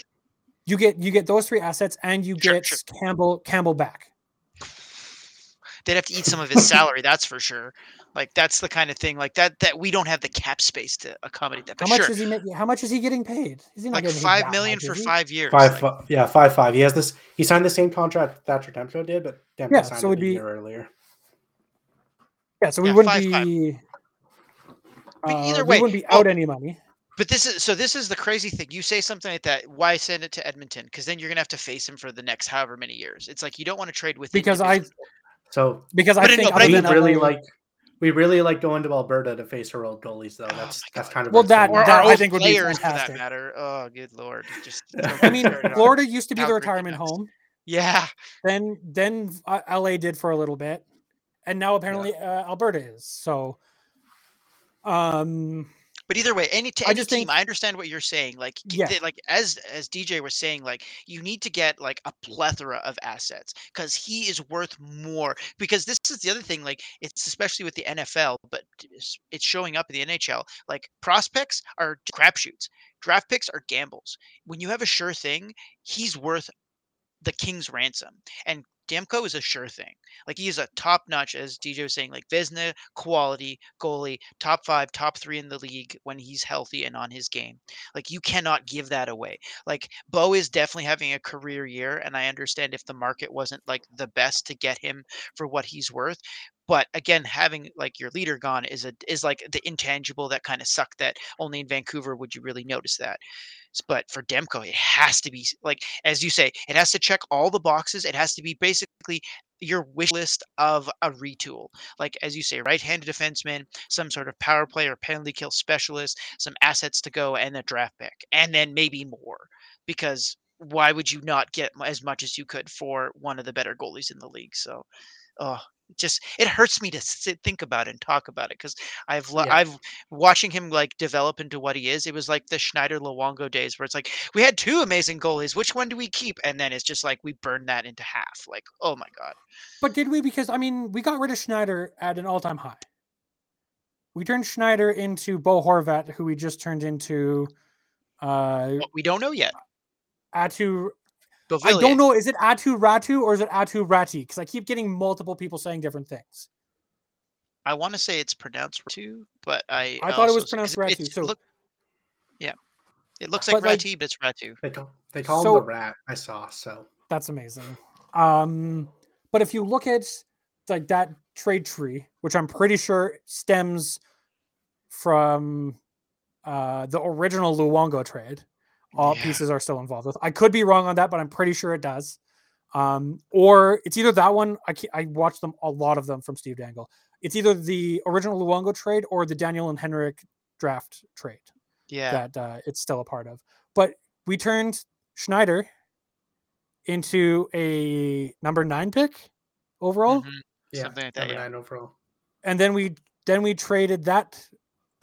you get you get those three assets and you Sure, get sure. Campbell Campbell back. They'd have to eat some of his salary. That's for sure. Like that's the kind of thing like that that we don't have the cap space to accommodate that. How But much sure, is he? How much is he getting paid? Is he not like getting paid five that million much, for five years. Five, like- fi- yeah, five, five. He has this. He signed the same contract Thatcher Demko did, but Demko Yeah, signed so it it'd a be- year earlier. Yeah, so we Yeah, wouldn't five, five. be. But uh, either we wouldn't be well- out any money. But this is so. This is the crazy thing. You say something like that. Why send it to Edmonton? Because then you're gonna have to face him for the next however many years. It's like you don't want to trade with him Because I So because I I think know, I we really LA like we really like going to Alberta to face our old goalies, though. Oh That's my that's kind of Well, our that- that I think would be players for fantastic. that matter. Oh, good lord! Just I I mean, start it off. Florida used to be the retirement home. Yeah, Then then uh, LA did for a little bit, and now apparently uh, Alberta is. So, um, but either way, any to I just team, think- I understand what you're saying. Like, Yeah. they- like as as DJ was saying, like you need to get like a plethora of assets because he is worth more. Because this is the other thing. Like, it's especially with the NFL, but it's- it's showing up in the NHL. Like prospects are crapshoots. Draft picks are gambles. When you have a sure thing, he's worth the king's ransom. And Demko is a sure thing. Like he's a top notch, as DJ was saying, like Vezina quality goalie, top five, top three in the league when he's healthy and on his game. Like you cannot give that away. Like Bo is definitely having a career year, and I understand if the market wasn't like the best to get him for what he's worth. But again, having like your leader gone is a is like the intangible that kind of suck that only in Vancouver would you really notice that. But for Demko, it has to be like as you say, it has to check all the boxes. It has to be basically your wish list of a retool. Like as you say, right-handed defenseman, some sort of power play or penalty kill specialist, some assets to go, and a draft pick, and then maybe more. Because why would you not get as much as you could for one of the better goalies in the league? So, oh, just it hurts me to sit, think about it and talk about it because I've lo- Yeah. I've watching him like develop into what he is. It was like the Schneider Luongo days where it's like we had two amazing goalies. Which one do we keep? And then it's just like we burned that into half. Like oh my god. But did we? Because I mean, we got rid of Schneider at an all-time high. We turned Schneider into Bo Horvat, who we just turned into uh we don't know yet. Aatu. I don't know. Is it Aatu Ratu or is it Aatu Rati? Because I keep getting multiple people saying different things. I want to say it's pronounced Ratu, but I I thought it was pronounced pronounced 'cause Ratu, it's- so- look, yeah, it looks like But, like- Rati, but it's Ratu. They call they call So- him the rat. I saw so. That's amazing. Um, but if you look at like that trade tree, which I'm pretty sure stems from uh, the original Luongo trade, all Yeah. pieces are still involved with. I could be wrong on that, but I'm pretty sure it does. Um, or it's either that one. I ke- I watched them a lot of them from Steve Dangle. It's either the original Luongo trade or the Daniel and Henrik draft trade Yeah, that uh, it's still a part of. But we turned Schneider into a number nine pick overall, mhm, Yeah, something like that. number Yeah, nine overall. and then we then we traded that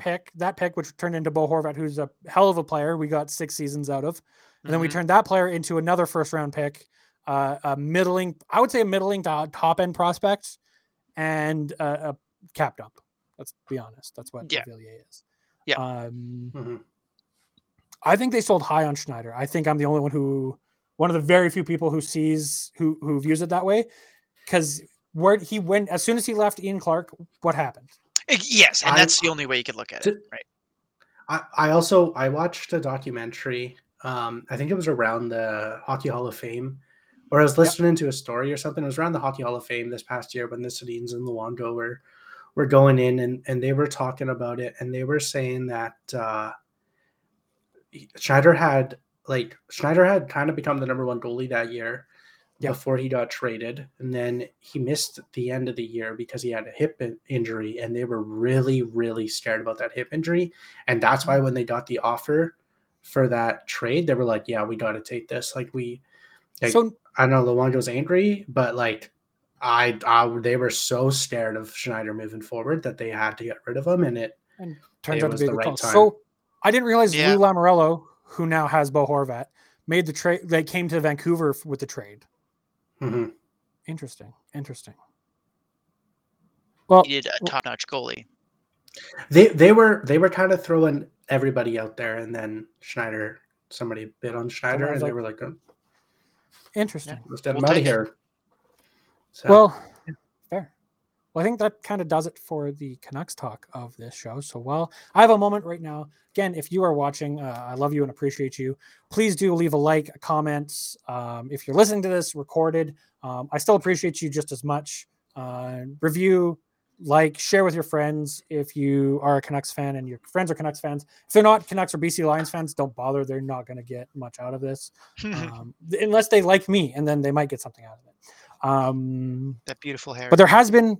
pick, that pick which turned into Bo Horvat, who's a hell of a player. We got six seasons out of, and then we Mhm. turned that player into another first round pick, uh, a middling, I would say a middling to top end prospect, and uh, a capped up. Let's be honest, that's what Yeah. Villiers is. Yeah. Um, Mhm. I think they sold high on Schneider. I think I'm the only one who, one of the very few people who sees who who views it that way, because where he went as soon as he left Ian Clark, what happened? Yes, and I- that's the only way you could look at To- it, right? I, I also I watched a documentary. Um, I think it was around the Hockey Hall of Fame, or I was listening to a story or something. It was around the Hockey Hall of Fame this past year when the Sedins and Luongo were were going in, and and they were talking about it, and they were saying that uh, Schneider had like Schneider had kind of become the number one goalie that year Yeah. before he got traded, and then he missed the end of the year because he had a hip injury, and they were really really scared about that hip injury, and that's why when they got the offer for that trade, they were like, "Yeah, we got to take this." Like we, like, so I know Luongo's angry, but like. I, I they were so scared of Schneider moving forward that they had to get rid of him, and it turns it out to be the right call. time. So I didn't realize Yeah. Lou Lamoriello, who now has Bo Horvat, made the trade. They came to Vancouver with the trade. Mhm. Interesting. Interesting. Well, Needed a top-notch goalie. They they were they were kind of throwing everybody out there, and then Schneider somebody bid on Schneider, Someone was and they like, were like, oh, interesting. "Let's get We'll him out of here." So, Well, fair. Well, I think that kind of does it for the Canucks talk of this show. So, while I have a moment right now, again, if you are watching, uh, I love you and appreciate you. Please do leave a like, a comment. Um, if you're listening to this recorded, um, I still appreciate you just as much. Uh, review, like, share with your friends. If you are a Canucks fan and your friends are Canucks fans, if they're not Canucks or BC Lions fans, don't bother. They're not going to get much out of this um, unless they like me, and then they might get something out of it. Um, that beautiful hair. but there has been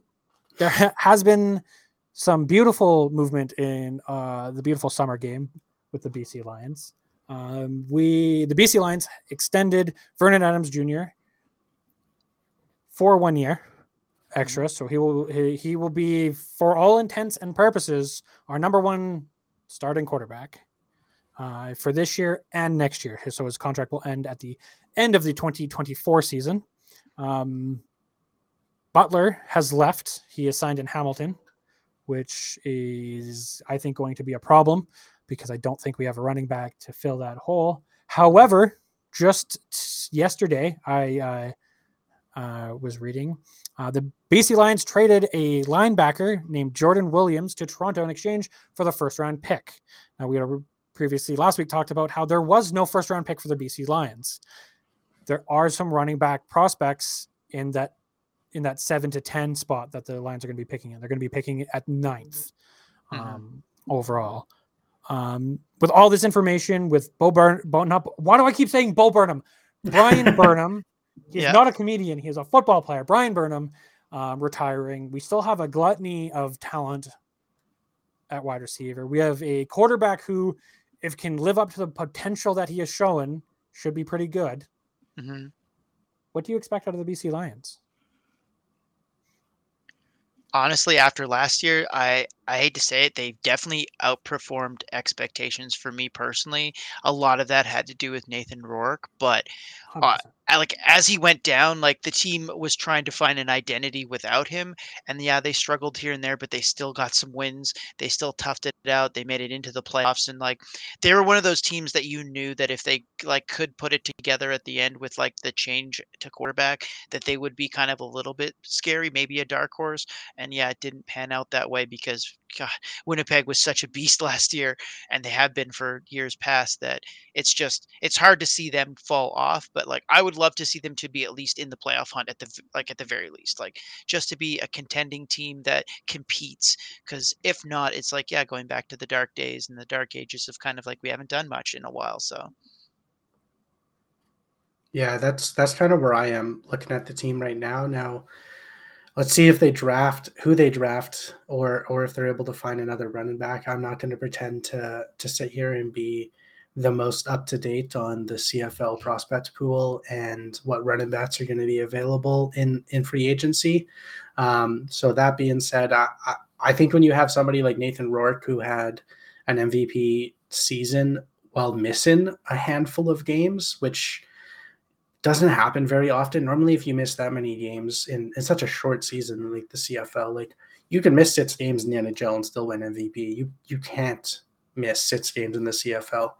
there ha- has been some beautiful movement in uh, the beautiful summer game with the BC Lions. Um, we the BC Lions extended Vernon Adams Jr. for one year extra, so he will he, he will be for all intents and purposes our number one starting quarterback uh, for this year and next year. So his contract will end at the end of the 2024 season. Um, Butler has left. He is signed in Hamilton, which is, I think, going to be a problem because I don't think we have a running back to fill that hole. However, just yesterday, I uh, uh, was reading. Uh, the BC Lions traded a linebacker named Jordan Williams to Toronto in exchange for the first round pick. Now, we previously last week talked about how there was no first round pick for the BC Lions. There are some running back prospects in that in that seven to ten spot that the Lions are going to be picking in. They're going to be picking at ninth um, mm-hmm. overall. Um, with all this information, with Bo Burn, Bo, not, why do I keep saying Bo Burnham? Brian Burnham. He's yeah. not a comedian. He's a football player. Bryan Burnham um, retiring. We still have a gluttony of talent at wide receiver. We have a quarterback who, if can live up to the potential that he has shown, should be pretty good. Mm-hmm. What do you expect out of the BC Lions? Honestly, after last year, I I hate to say it, they definitely outperformed expectations for me personally. A lot of that had to do with Nathan Rourke, but uh, like as he went down, like the team was trying to find an identity without him, and yeah, they struggled here and there, but they still got some wins. They still toughed it out. They made it into the playoffs, and like they were one of those teams that you knew that if they like could put it together at the end with like the change to quarterback, that they would be kind of a little bit scary, maybe a dark horse. And yeah, it didn't pan out that way because God, Winnipeg was such a beast last year, and they have been for years past. That it's just it's hard to see them fall off. But like I would love to see them to be at least in the playoff hunt at the like at the very least, like just to be a contending team that competes. Because if not, it's like yeah, going back to the dark days and the dark ages of kind of like we haven't done much in a while. So. Yeah, that's that's kind of where I am looking at the team right now. Now, let's see if they draft who they draft or or if they're able to find another running back. I'm not going to pretend to to sit here and be the most up to date on the CFL prospect pool and what running backs are going to be available in in free agency. Um, so that being said, I, I, I think when you have somebody like Nathan Rourke who had an MVP season while missing a handful of games, which doesn't happen very often. Normally, if you miss that many games in, in such a short season like the CFL, like you can miss six games in the NHL and still win MVP. You you can't miss six games in the CFL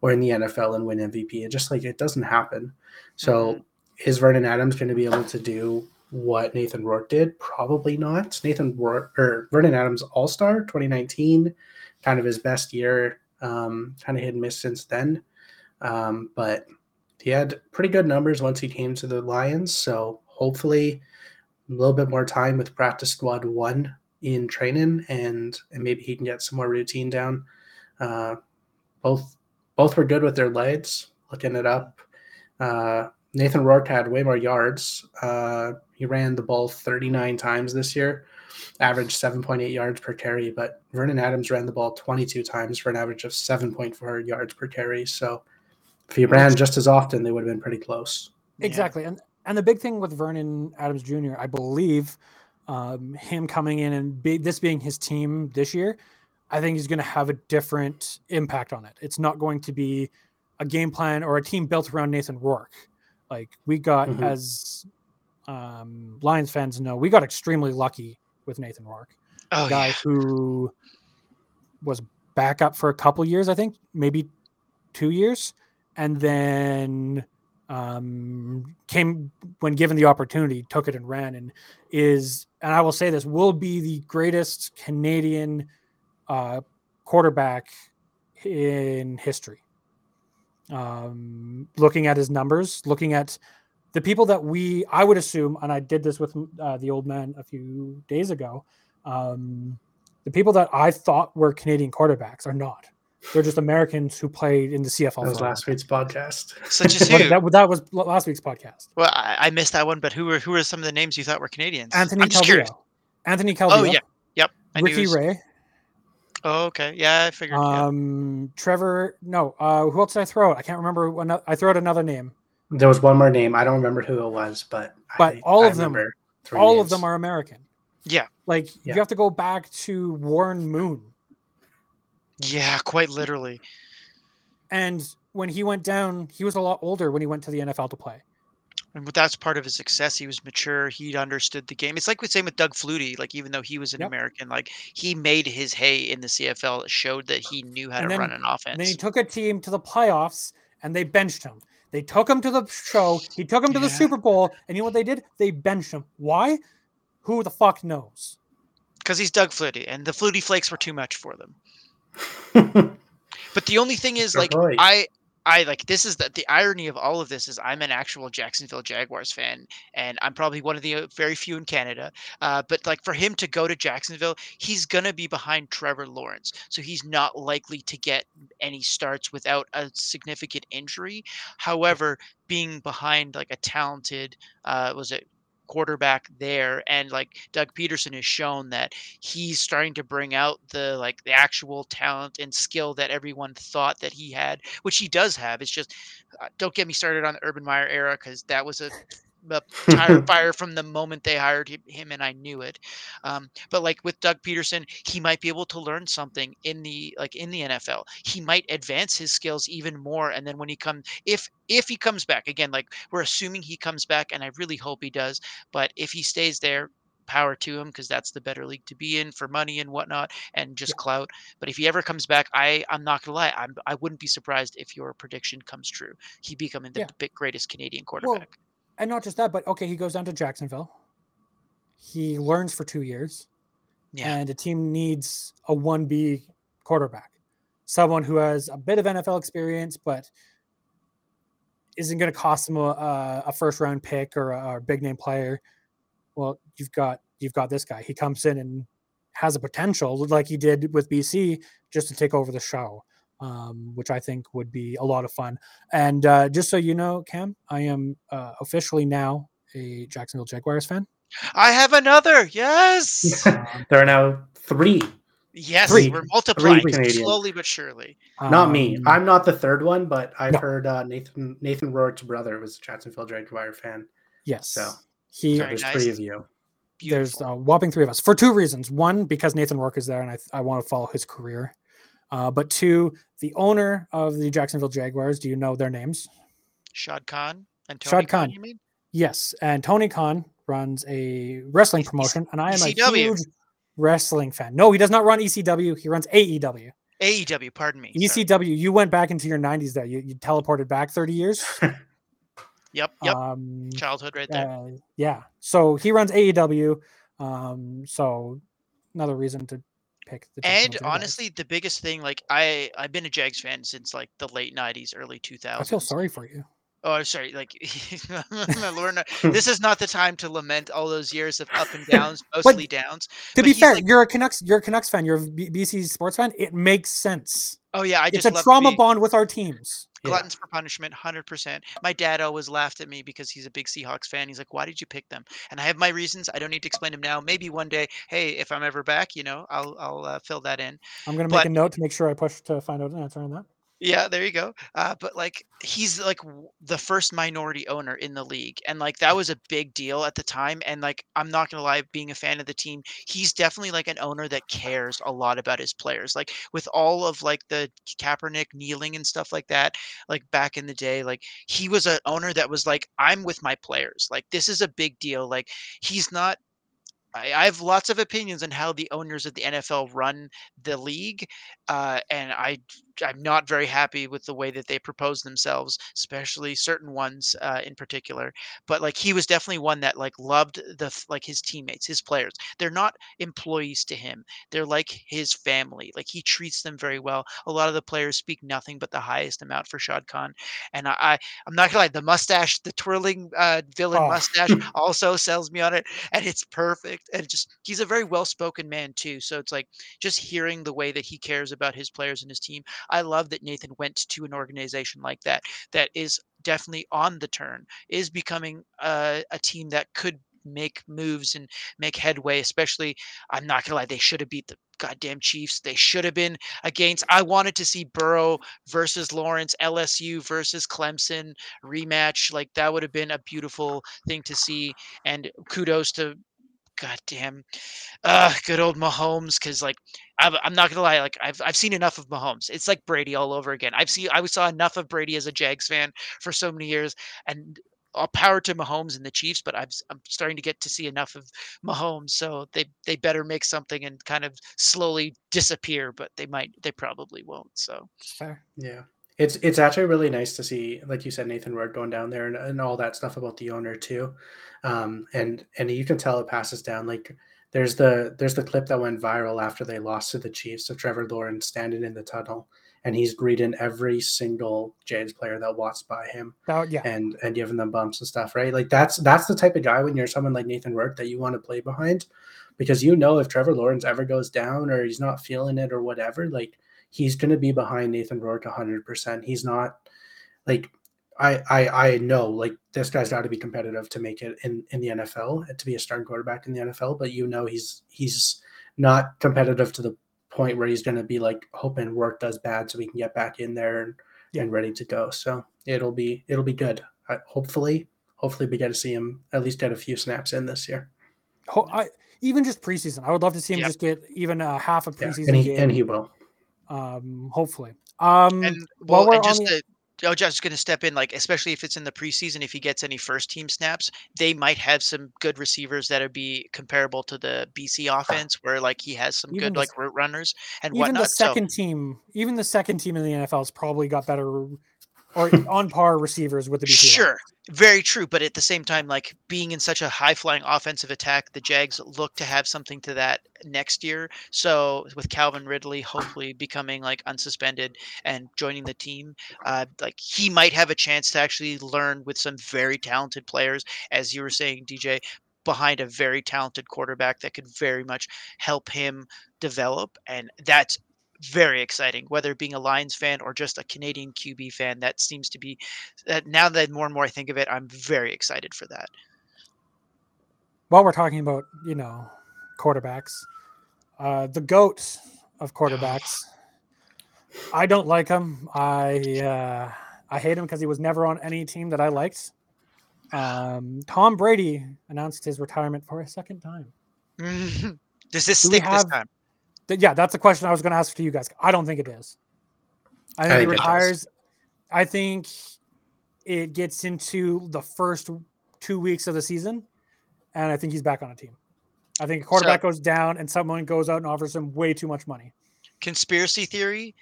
or in the NFL and win MVP. It just like it doesn't happen. So mm-hmm. is Vernon Adams going to be able to do what Nathan Rourke did? Probably not. Nathan Rourke or Vernon Adams All Star 2019, kind of his best year. Um, kind of hit and miss since then. Um, but he had pretty good numbers once he came to the Lions. So hopefully, a little bit more time with practice squad one in training, and and maybe he can get some more routine down. Uh, both both were good with their legs. Looking it up, uh, Nathan Rourke had way more yards. Uh, he ran the ball 39 times this year, averaged 7.8 yards per carry. But Vernon Adams ran the ball 22 times for an average of 7.4 yards per carry. So if he ran just as often, they would have been pretty close. Exactly, yeah. and and the big thing with Vernon Adams Jr., I believe, um, him coming in and be, this being his team this year, I think he's going to have a different impact on it. It's not going to be a game plan or a team built around Nathan Rourke. Like we got mm-hmm. as um, Lions fans know, we got extremely lucky with Nathan Rourke, oh, a guy yeah. who was back up for a couple years, I think, maybe two years, and then um, came when given the opportunity, took it and ran, and is and I will say this will be the greatest Canadian uh, quarterback in history. Um, looking at his numbers, looking at the people that we, I would assume, and I did this with uh, the old man a few days ago. Um, the people that I thought were Canadian quarterbacks are not. They're just Americans who played in the CFL. That was last week's podcast. Such as who? that, that, was last week's podcast. Well, I, I, missed that one, but who were who were some of the names you thought were Canadians? Anthony Calvillo. Anthony Calvillo. Oh yeah, yep. I Ricky was... Ray. Oh okay, yeah, I figured. Um, yeah. Trevor. No, uh, who else did I throw out? I can't remember. When I threw out another name. There was one more name. I don't remember who it was, but but I, all I of them, all names. of them are American. Yeah, like yeah. you have to go back to Warren Moon. Yeah, quite literally. And when he went down, he was a lot older when he went to the NFL to play. And that's part of his success. He was mature. He understood the game. It's like the same with Doug Flutie. Like even though he was an yep. American, like he made his hay in the CFL. It showed that he knew how and to then, run an offense. And then he took a team to the playoffs and they benched him. They took him to the show. He took him to the Super Bowl, and you know what they did? They benched him. Why? Who the fuck knows? because he's Doug Flutie, and the Flutie flakes were too much for them. But the only thing is, like, point. I, I like this is the the irony of all of this is I'm an actual Jacksonville Jaguars fan, and I'm probably one of the uh, very few in Canada. Uh, but like for him to go to Jacksonville, he's gonna be behind Trevor Lawrence, so he's not likely to get any starts without a significant injury. However, being behind like a talented, uh, was it? Quarterback there and like Doug Pederson has shown that he's starting to bring out the like the actual talent and skill that everyone thought that he had, which he does have. It's just uh, don't get me started on the Urban Meyer era because that was a, a tire fire from the moment they hired him, and I knew it. Um, but like with Doug Pederson, he might be able to learn something in the like in the NFL. He might advance his skills even more, and then when he comes, if if he comes back again, like we're assuming he comes back, and I really hope he does. But if he stays there, power to him because that's the better league to be in for money and whatnot and just clout. But if he ever comes back, I I'm not gonna lie, I'm I wouldn't be surprised if your prediction comes true. He becoming the Yeah. big, greatest Canadian Well, quarterback. And not just that, but okay, he goes down to Jacksonville. He learns for two years, yeah, and a team needs a 1B quarterback, someone who has a bit of NFL experience, but isn't going to cost them a, a, first round pick or a, or a big name player. Well, you've got you've got this guy. He comes in and has a potential, like he did with BC, just to take over the show, um, which I think would be a lot of fun. And uh, just so you know, Cam, I am uh, officially now a Jacksonville Jaguars fan. I have another. Yes, there are now three. yes, Three. we're multiplying Canadians. slowly but surely. Not me. um, I'm not the third one, but I've No. heard uh, Nathan Nathan Rourke's brother was a Jacksonville Jaguar fan. yes. So he So Very there's nice. three of you. there's a whopping three of us for two reasons. One, because Nathan Rourke is there, and I I want to follow his career. Uh, but two, the owner of the Jacksonville Jaguars. Do you know their names? Shad Khan and Tony Shad Khan. Khan. You mean? Yes, and Tony Khan runs a wrestling promotion, and I am a huge wrestling fan. No, he does not run ECW. He runs AEW. AEW. Pardon me. sorry. ECW. You went back into your 90s there. You, you teleported back 30 years. Yep. Yep. Um, Childhood right there. uh, yeah. So he runs AEW. Um, so another reason to pick the and honestly, the biggest thing, like I, I've been a Jags fan since like the late '90s, early 2000s. I feel sorry for you. Oh, I'm sorry. Like, Lorna, this is not the time to lament all those years of up and downs, mostly downs. To But be fair, like- you're a Canucks. You're a Canucks fan. You're a BC sports fan. It makes sense. Oh yeah, I just it's a love trauma be- bond with our teams. Yeah. Gluttons for punishment, hundred percent. My dad always laughed at me because he's a big Seahawks fan. He's like, "Why did you pick them?" And I have my reasons. I don't need to explain them now. Maybe one day, hey, if I'm ever back, you know, I'll I'll uh, fill that in. I'm gonna make a note to make sure I push to find out an answer on that. Yeah, there you go. Uh, but like he's like w- the first minority owner in the league, and like that was a big deal at the time. And like I'm not gonna lie, being a fan of the team, he's definitely like an owner that cares a lot about his players. Like with all of like the Kaepernick kneeling and stuff like that, like back in the day, like he was an owner that was like, I'm with my players. Like this is a big deal. Like he's not. I, have lots of opinions on how the owners of the NFL run the league, uh, and I I'm not very happy with the way that they propose themselves, especially certain ones uh, in particular. But like he was definitely one that like loved the like his teammates, his players. They're not employees to him. They're like his family. Like he treats them very well. A lot of the players speak nothing but the highest amount for Shad Khan. And I, I I'm not gonna lie, the mustache, the twirling uh, villain Oh. mustache also sells me on it, and it's perfect. And just he's a very well spoken man too. So it's like just hearing the way that he cares about his players and his team. I love that Nathan went to an organization like that that is definitely on the turn, is becoming a, a team that could make moves and make headway. Especially, I'm not gonna lie, they should have beat the goddamn Chiefs. They should have been against. I wanted to see Burrow versus Lawrence, LSU versus Clemson rematch. Like that would have been a beautiful thing to see. And kudos to goddamn uh good old Mahomes because like I'm, I'm not gonna lie like I've, I've seen enough of Mahomes it's like Brady all over again I've seen I saw enough of Brady as a Jags fan for so many years and all power to Mahomes and the Chiefs but s- I'm starting to get to see enough of Mahomes so they they better make something and kind of slowly disappear but they might they probably won't so fair. Yeah. It's it's actually really nice to see, like you said, Nathan Rourke going down there and, and all that stuff about the owner too. Um, and and you can tell it passes down. Like there's the there's the clip that went viral after they lost to the Chiefs of Trevor Lawrence standing in the tunnel and he's greeting every single Jays player that walks by him. Oh, yeah. And and giving them bumps and stuff, right? Like that's that's the type of guy when you're someone like Nathan Rourke that you want to play behind because you know if Trevor Lawrence ever goes down or he's not feeling it or whatever, like he's going to be behind Nathan Rourke 100%. He's not like I I I know like this guy's got to be competitive to make it in in the NFL to be a starting quarterback in the NFL, but you know he's he's not competitive to the point where he's going to be like hoping Rourke does bad so we can get back in there and, yeah. and ready to go. So it'll be it'll be good. I, hopefully, hopefully we get to see him at least get a few snaps in this year. I, even just preseason, I would love to see him yep. just get even a half a preseason yeah, and, he, game. and he will um, hopefully. Um, and well, and just the, I was just going to step in, like especially if it's in the preseason, if he gets any first team snaps, they might have some good receivers that would be comparable to the BC offense, where like he has some good the, like route runners and even whatnot. the second so, team, even the second team in the NFL has probably got better or on par receivers with the BC. Sure, very true. But at the same time, like being in such a high flying offensive attack, the Jags look to have something to that next year. So with Calvin Ridley hopefully becoming like unsuspended and joining the team, uh, like he might have a chance to actually learn with some very talented players, as you were saying, DJ behind a very talented quarterback that could very much help him develop and that's very exciting, whether being a Lions fan or just a Canadian QB fan. That seems to be that now that more and more I think of it, I'm very excited for that. While we're talking about, you know, quarterbacks, uh, the goat of quarterbacks. I don't like him. I uh, I hate him because he was never on any team that I liked. Um, Tom Brady announced his retirement for a second time. Does this Do stick have, this time? Yeah, that's the question I was going to ask to you guys. I don't think it is. I think, I think he retires. I think it gets into the first two weeks of the season, and I think he's back on a team. I think a quarterback so, goes down and someone goes out and offers him way too much money. Conspiracy theory: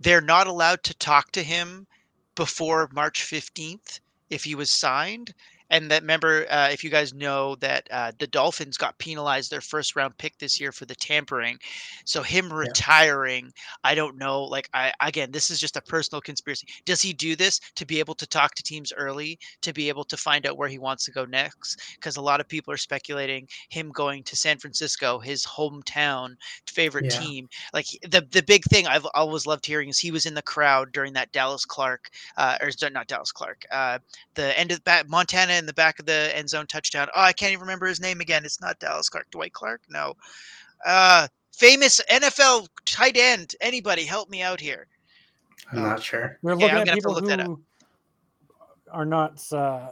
they're not allowed to talk to him before March fifteenth if he was signed, and that remember, uh, if you guys know that uh, the Dolphins got penalized their first round pick this year for the tampering, so him retiring, yeah. I don't know. Like, I again, this is just a personal conspiracy. Does he do this to be able to talk to teams early, to be able to find out where he wants to go next? Because a lot of people are speculating him going to San Francisco, his hometown favorite yeah. team. Like the the big thing I've always loved hearing is he was in the crowd during that Dallas Clark, uh, or not Dallas Clark, uh, the end of that Montana in the back of the end zone touchdown. Oh, I can't even remember his name again. It's not Dallas Clark. Dwight Clark? No. Uh, famous NFL tight end. Anybody help me out here? I'm not sure. We're looking yeah, at people who are not uh,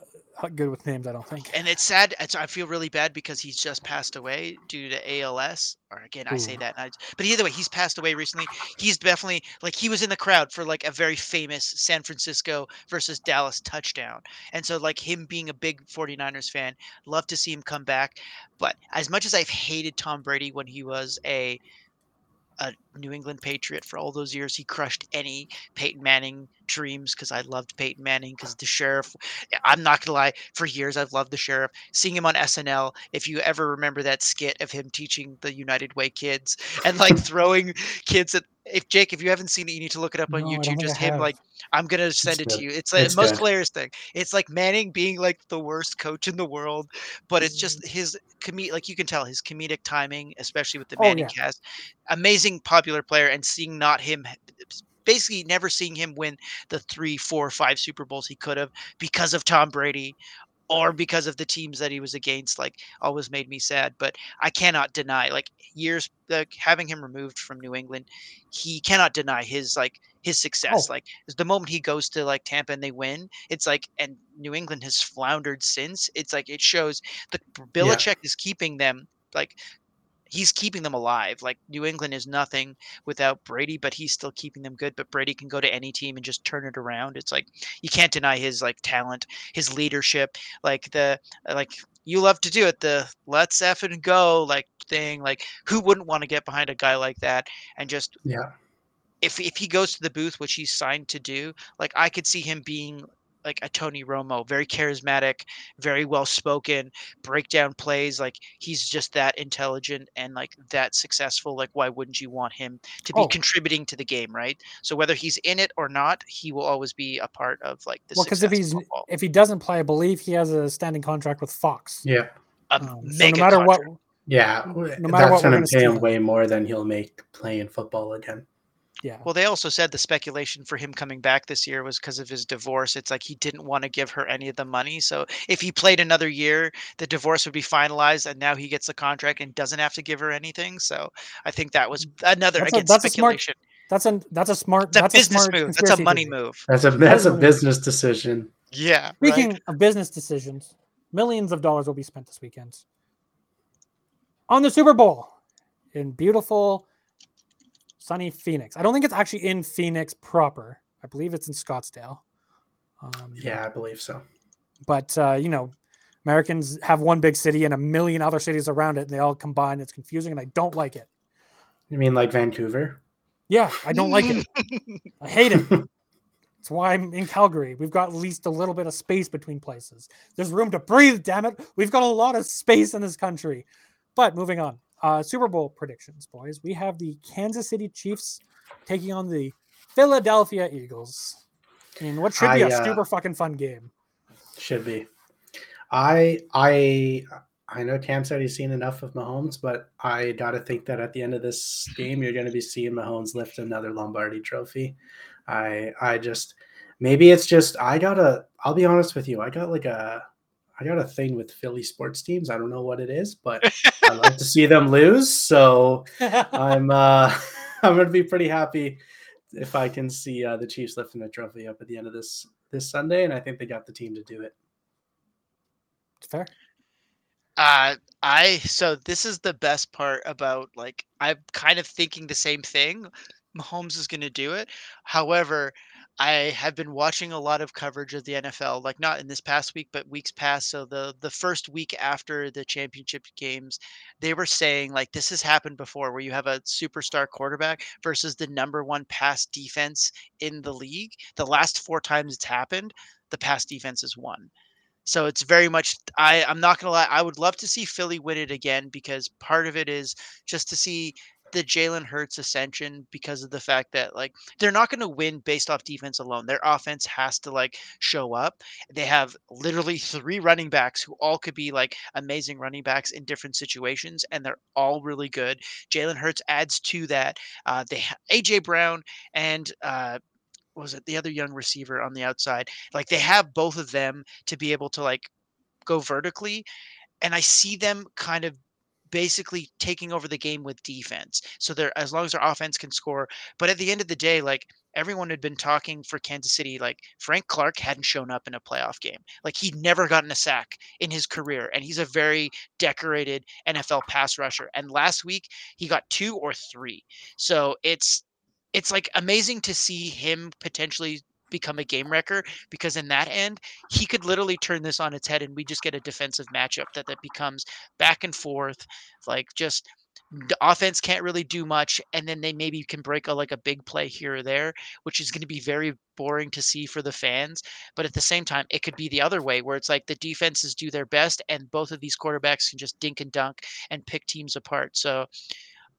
good with names, I don't think. And it's sad. It's, I feel really bad because he's just passed away due to ALS. Or again, Ooh. I say that, I, but either way, he's passed away recently. He's definitely like he was in the crowd for like a very famous San Francisco versus Dallas touchdown. And so, like him being a big 49ers fan, love to see him come back. But as much as I've hated Tom Brady when he was a a New England Patriot for all those years. He crushed any Peyton Manning dreams because I loved Peyton Manning because the sheriff. I'm not gonna lie, for years I've loved the sheriff. Seeing him on SNL, if you ever remember that skit of him teaching the United Way kids and like throwing kids at if Jake, if you haven't seen it, you need to look it up on no, YouTube. Just him like I'm gonna send it's it good. to you. It's like it's most good. hilarious thing. It's like Manning being like the worst coach in the world, but it's just mm. his comedic like you can tell his comedic timing, especially with the oh, Manning oh, yeah. cast. Amazing popular player and seeing not him basically never seeing him win the three, four, five Super Bowls he could have because of Tom Brady or because of the teams that he was against like always made me sad but i cannot deny like years like having him removed from new england he cannot deny his like his success oh. like the moment he goes to like tampa and they win it's like and new england has floundered since it's like it shows the Belichick yeah. is keeping them like he's keeping them alive. Like New England is nothing without Brady, but he's still keeping them good. But Brady can go to any team and just turn it around. It's like you can't deny his like talent, his leadership, like the uh, like you love to do it, the let's F and go like thing. Like who wouldn't want to get behind a guy like that and just yeah if if he goes to the booth, which he's signed to do, like I could see him being like a Tony Romo, very charismatic, very well spoken, breakdown plays. Like he's just that intelligent and like that successful. Like why wouldn't you want him to be Oh. contributing to the game, right? So whether he's in it or not, he will always be a part of like the Well, because if he's football. if he doesn't play, I believe he has a standing contract with Fox. Yeah. a Um, so no matter contract. what, Yeah. No matter that's what, we're going gonna pay him way more than he'll make playing football again. Yeah. Well, they also said the speculation for him coming back this year was because of his divorce. It's like he didn't want to give her any of the money. So if he played another year, the divorce would be finalized, and now he gets the contract and doesn't have to give her anything. So I think that was mm. another That's a- again that's a smart- That's a that's a smart It's a that's business smart move. That's a money theory. move. That's a that's a business decision. Yeah. right? Speaking of business decisions, millions of dollars will be spent this weekend on the Super Bowl in beautiful, sunny Phoenix. I don't think it's actually in Phoenix proper. I believe it's in Scottsdale. Um, Yeah, I believe so. but uh, you know, Americans have one big city and a million other cities around it, and they all combine. It's confusing, and I don't like it. You mean like Vancouver? Yeah, I don't like it. I hate it. That's why I'm in Calgary. We've got at least a little bit of space between places. There's room to breathe, damn it. We've got a lot of space in this country. But moving on. Uh, Super Bowl predictions, boys. We have the Kansas City Chiefs taking on the Philadelphia Eagles in what should be I, a uh, super fucking fun game. Should be. I I I know Cam said he's seen enough of Mahomes, but I gotta think that at the end of this game, you're gonna be seeing Mahomes lift another Lombardi trophy. I I just maybe it's just I gotta I'll be honest with you, I got like a I got a thing with Philly sports teams. I don't know what it is, but I like to see them lose. So I'm uh I'm gonna be pretty happy if I can see uh, the Chiefs lifting a trophy up at the end of this this Sunday, and I think they got the team to do it. Fair. Uh, I so this is the best part about like I'm kind of thinking the same thing. Mahomes is going to do it. However, I have been watching a lot of coverage of the NFL, like not in this past week, but weeks past. So the the first week after the championship games, they were saying like this has happened before, where you have a superstar quarterback versus the number one pass defense in the league. The last four times it's happened, the pass defense has won. So it's very much I I'm not gonna lie, I would love to see Philly win it again because part of it is just to see the Jalen Hurts ascension because of the fact that like they're not gonna win based off defense alone. Their offense has to like show up. They have literally three running backs who all could be like amazing running backs in different situations, and they're all really good. Jalen Hurts adds to that. Uh, they AJ Brown and uh, was it the other young receiver on the outside? Like they have both of them to be able to like go vertically and I see them kind of basically taking over the game with defense. So they're as long as their offense can score, but at the end of the day like everyone had been talking for Kansas City like Frank Clark hadn't shown up in a playoff game. Like he'd never gotten a sack in his career and he's a very decorated NFL pass rusher and last week he got 2 or 3. So it's it's like amazing to see him potentially become a game wrecker because in that end he could literally turn this on its head and we just get a defensive matchup that that becomes back and forth like just the offense can't really do much and then they maybe can break a like a big play here or there which is going to be very boring to see for the fans but at the same time it could be the other way where it's like the defenses do their best and both of these quarterbacks can just dink and dunk and pick teams apart so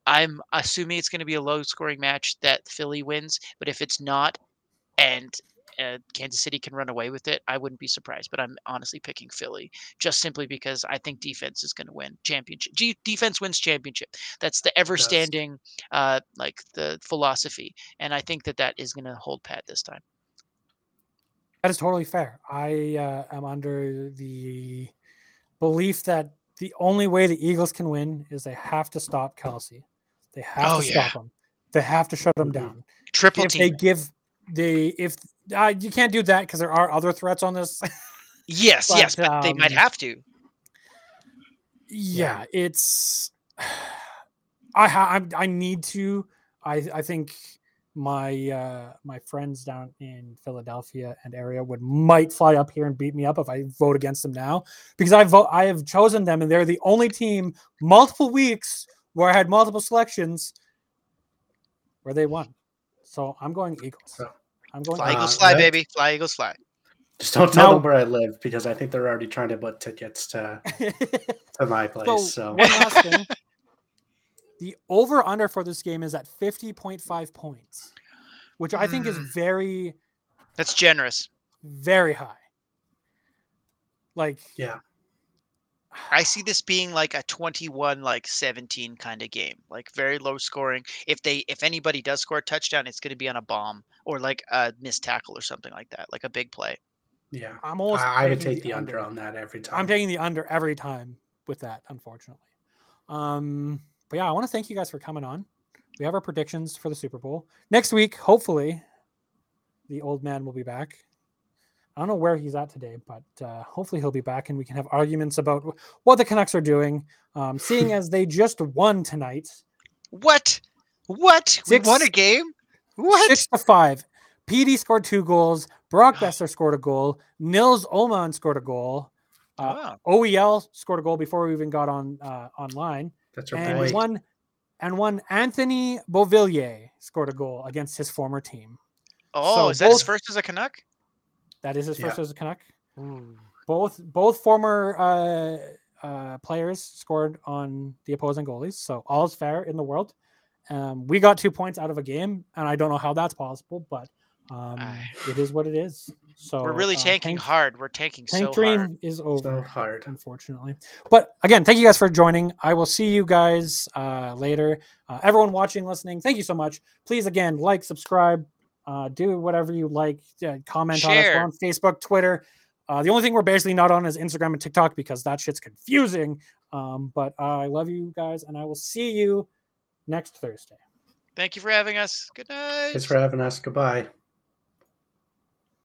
i'm assuming it's going to be a low scoring match that philly wins but if it's not and uh, Kansas City can run away with it, I wouldn't be surprised. But I'm honestly picking Philly just simply because I think defense is going to win championship. G- defense wins championship. That's the ever standing, uh, like the philosophy, and I think that that is going to hold pat this time. That is totally fair. I uh, am under the belief that the only way the Eagles can win is they have to stop Kelce. They have Oh, to yeah. stop him. They have to shut him Mhm. down. Triple if they give the if uh, you can't do that because there are other threats on this. yes, yes, but, but they might um, have to. yeah, it's I ha- I I need to. I I think my uh my friends down in Philadelphia and area would might fly up here and beat me up if I vote against them now because I vote I have chosen them and they're the only team multiple weeks where I had multiple selections where they won. So I'm going Eagles. So- I'm going Fly Uh, Eagles fly, Red? baby. Fly Eagles fly. Just don't tell Now- them where I live because I think they're already trying to book tickets to to my place. so, So, one last thing. The over under for this game is at 50.5 points, which I think is Mm. very, That's generous. very high. Like, yeah, I see this being like a 21 like 17 kind of game. Like very low scoring. If they if anybody does score a touchdown, it's going to be on a bomb or like a missed tackle or something like that, like a big play. yeah. I'm almost. I, I would take the under on that every time. I'm taking the under every time with that, unfortunately. Um, but yeah, I want to thank you guys for coming on. We have our predictions for the Super Bowl next week. Hopefully, the old man will be back. I don't know where he's at today, but uh, hopefully he'll be back and we can have arguments about what the Canucks are doing. Um, seeing as they just won tonight, What? What? we won a game? What? six to five. PD scored two goals. Brock Boeser scored a goal. Nils Åman scored a goal. Uh, Wow. OEL scored a goal before we even got on uh, online. That's right. and boy. one and one Anthony Beauvillier scored a goal against his former team. Oh, so is that his first as a Canuck? That is his first Yeah. as a Canuck. Both both former uh, uh, players scored on the opposing goalies, so all's fair in the world. Um, we got two points out of a game, and I don't know how that's possible, but um, Aye. it is what it is. So We're really uh, tanking Tank- hard. We're tanking Tank so Dream hard. is over so hard. unfortunately. But again, thank you guys for joining. I will see you guys uh, later. Uh, everyone watching, listening, thank you so much. Please, again, like, subscribe, uh, do whatever you like, uh, comment on us. We're on Facebook, Twitter. Uh, the only thing we're basically not on is Instagram and TikTok because that shit's confusing. Um, but I love you guys, and I will see you next Thursday. Thank you for having us. Good night. Thanks for having us. Goodbye.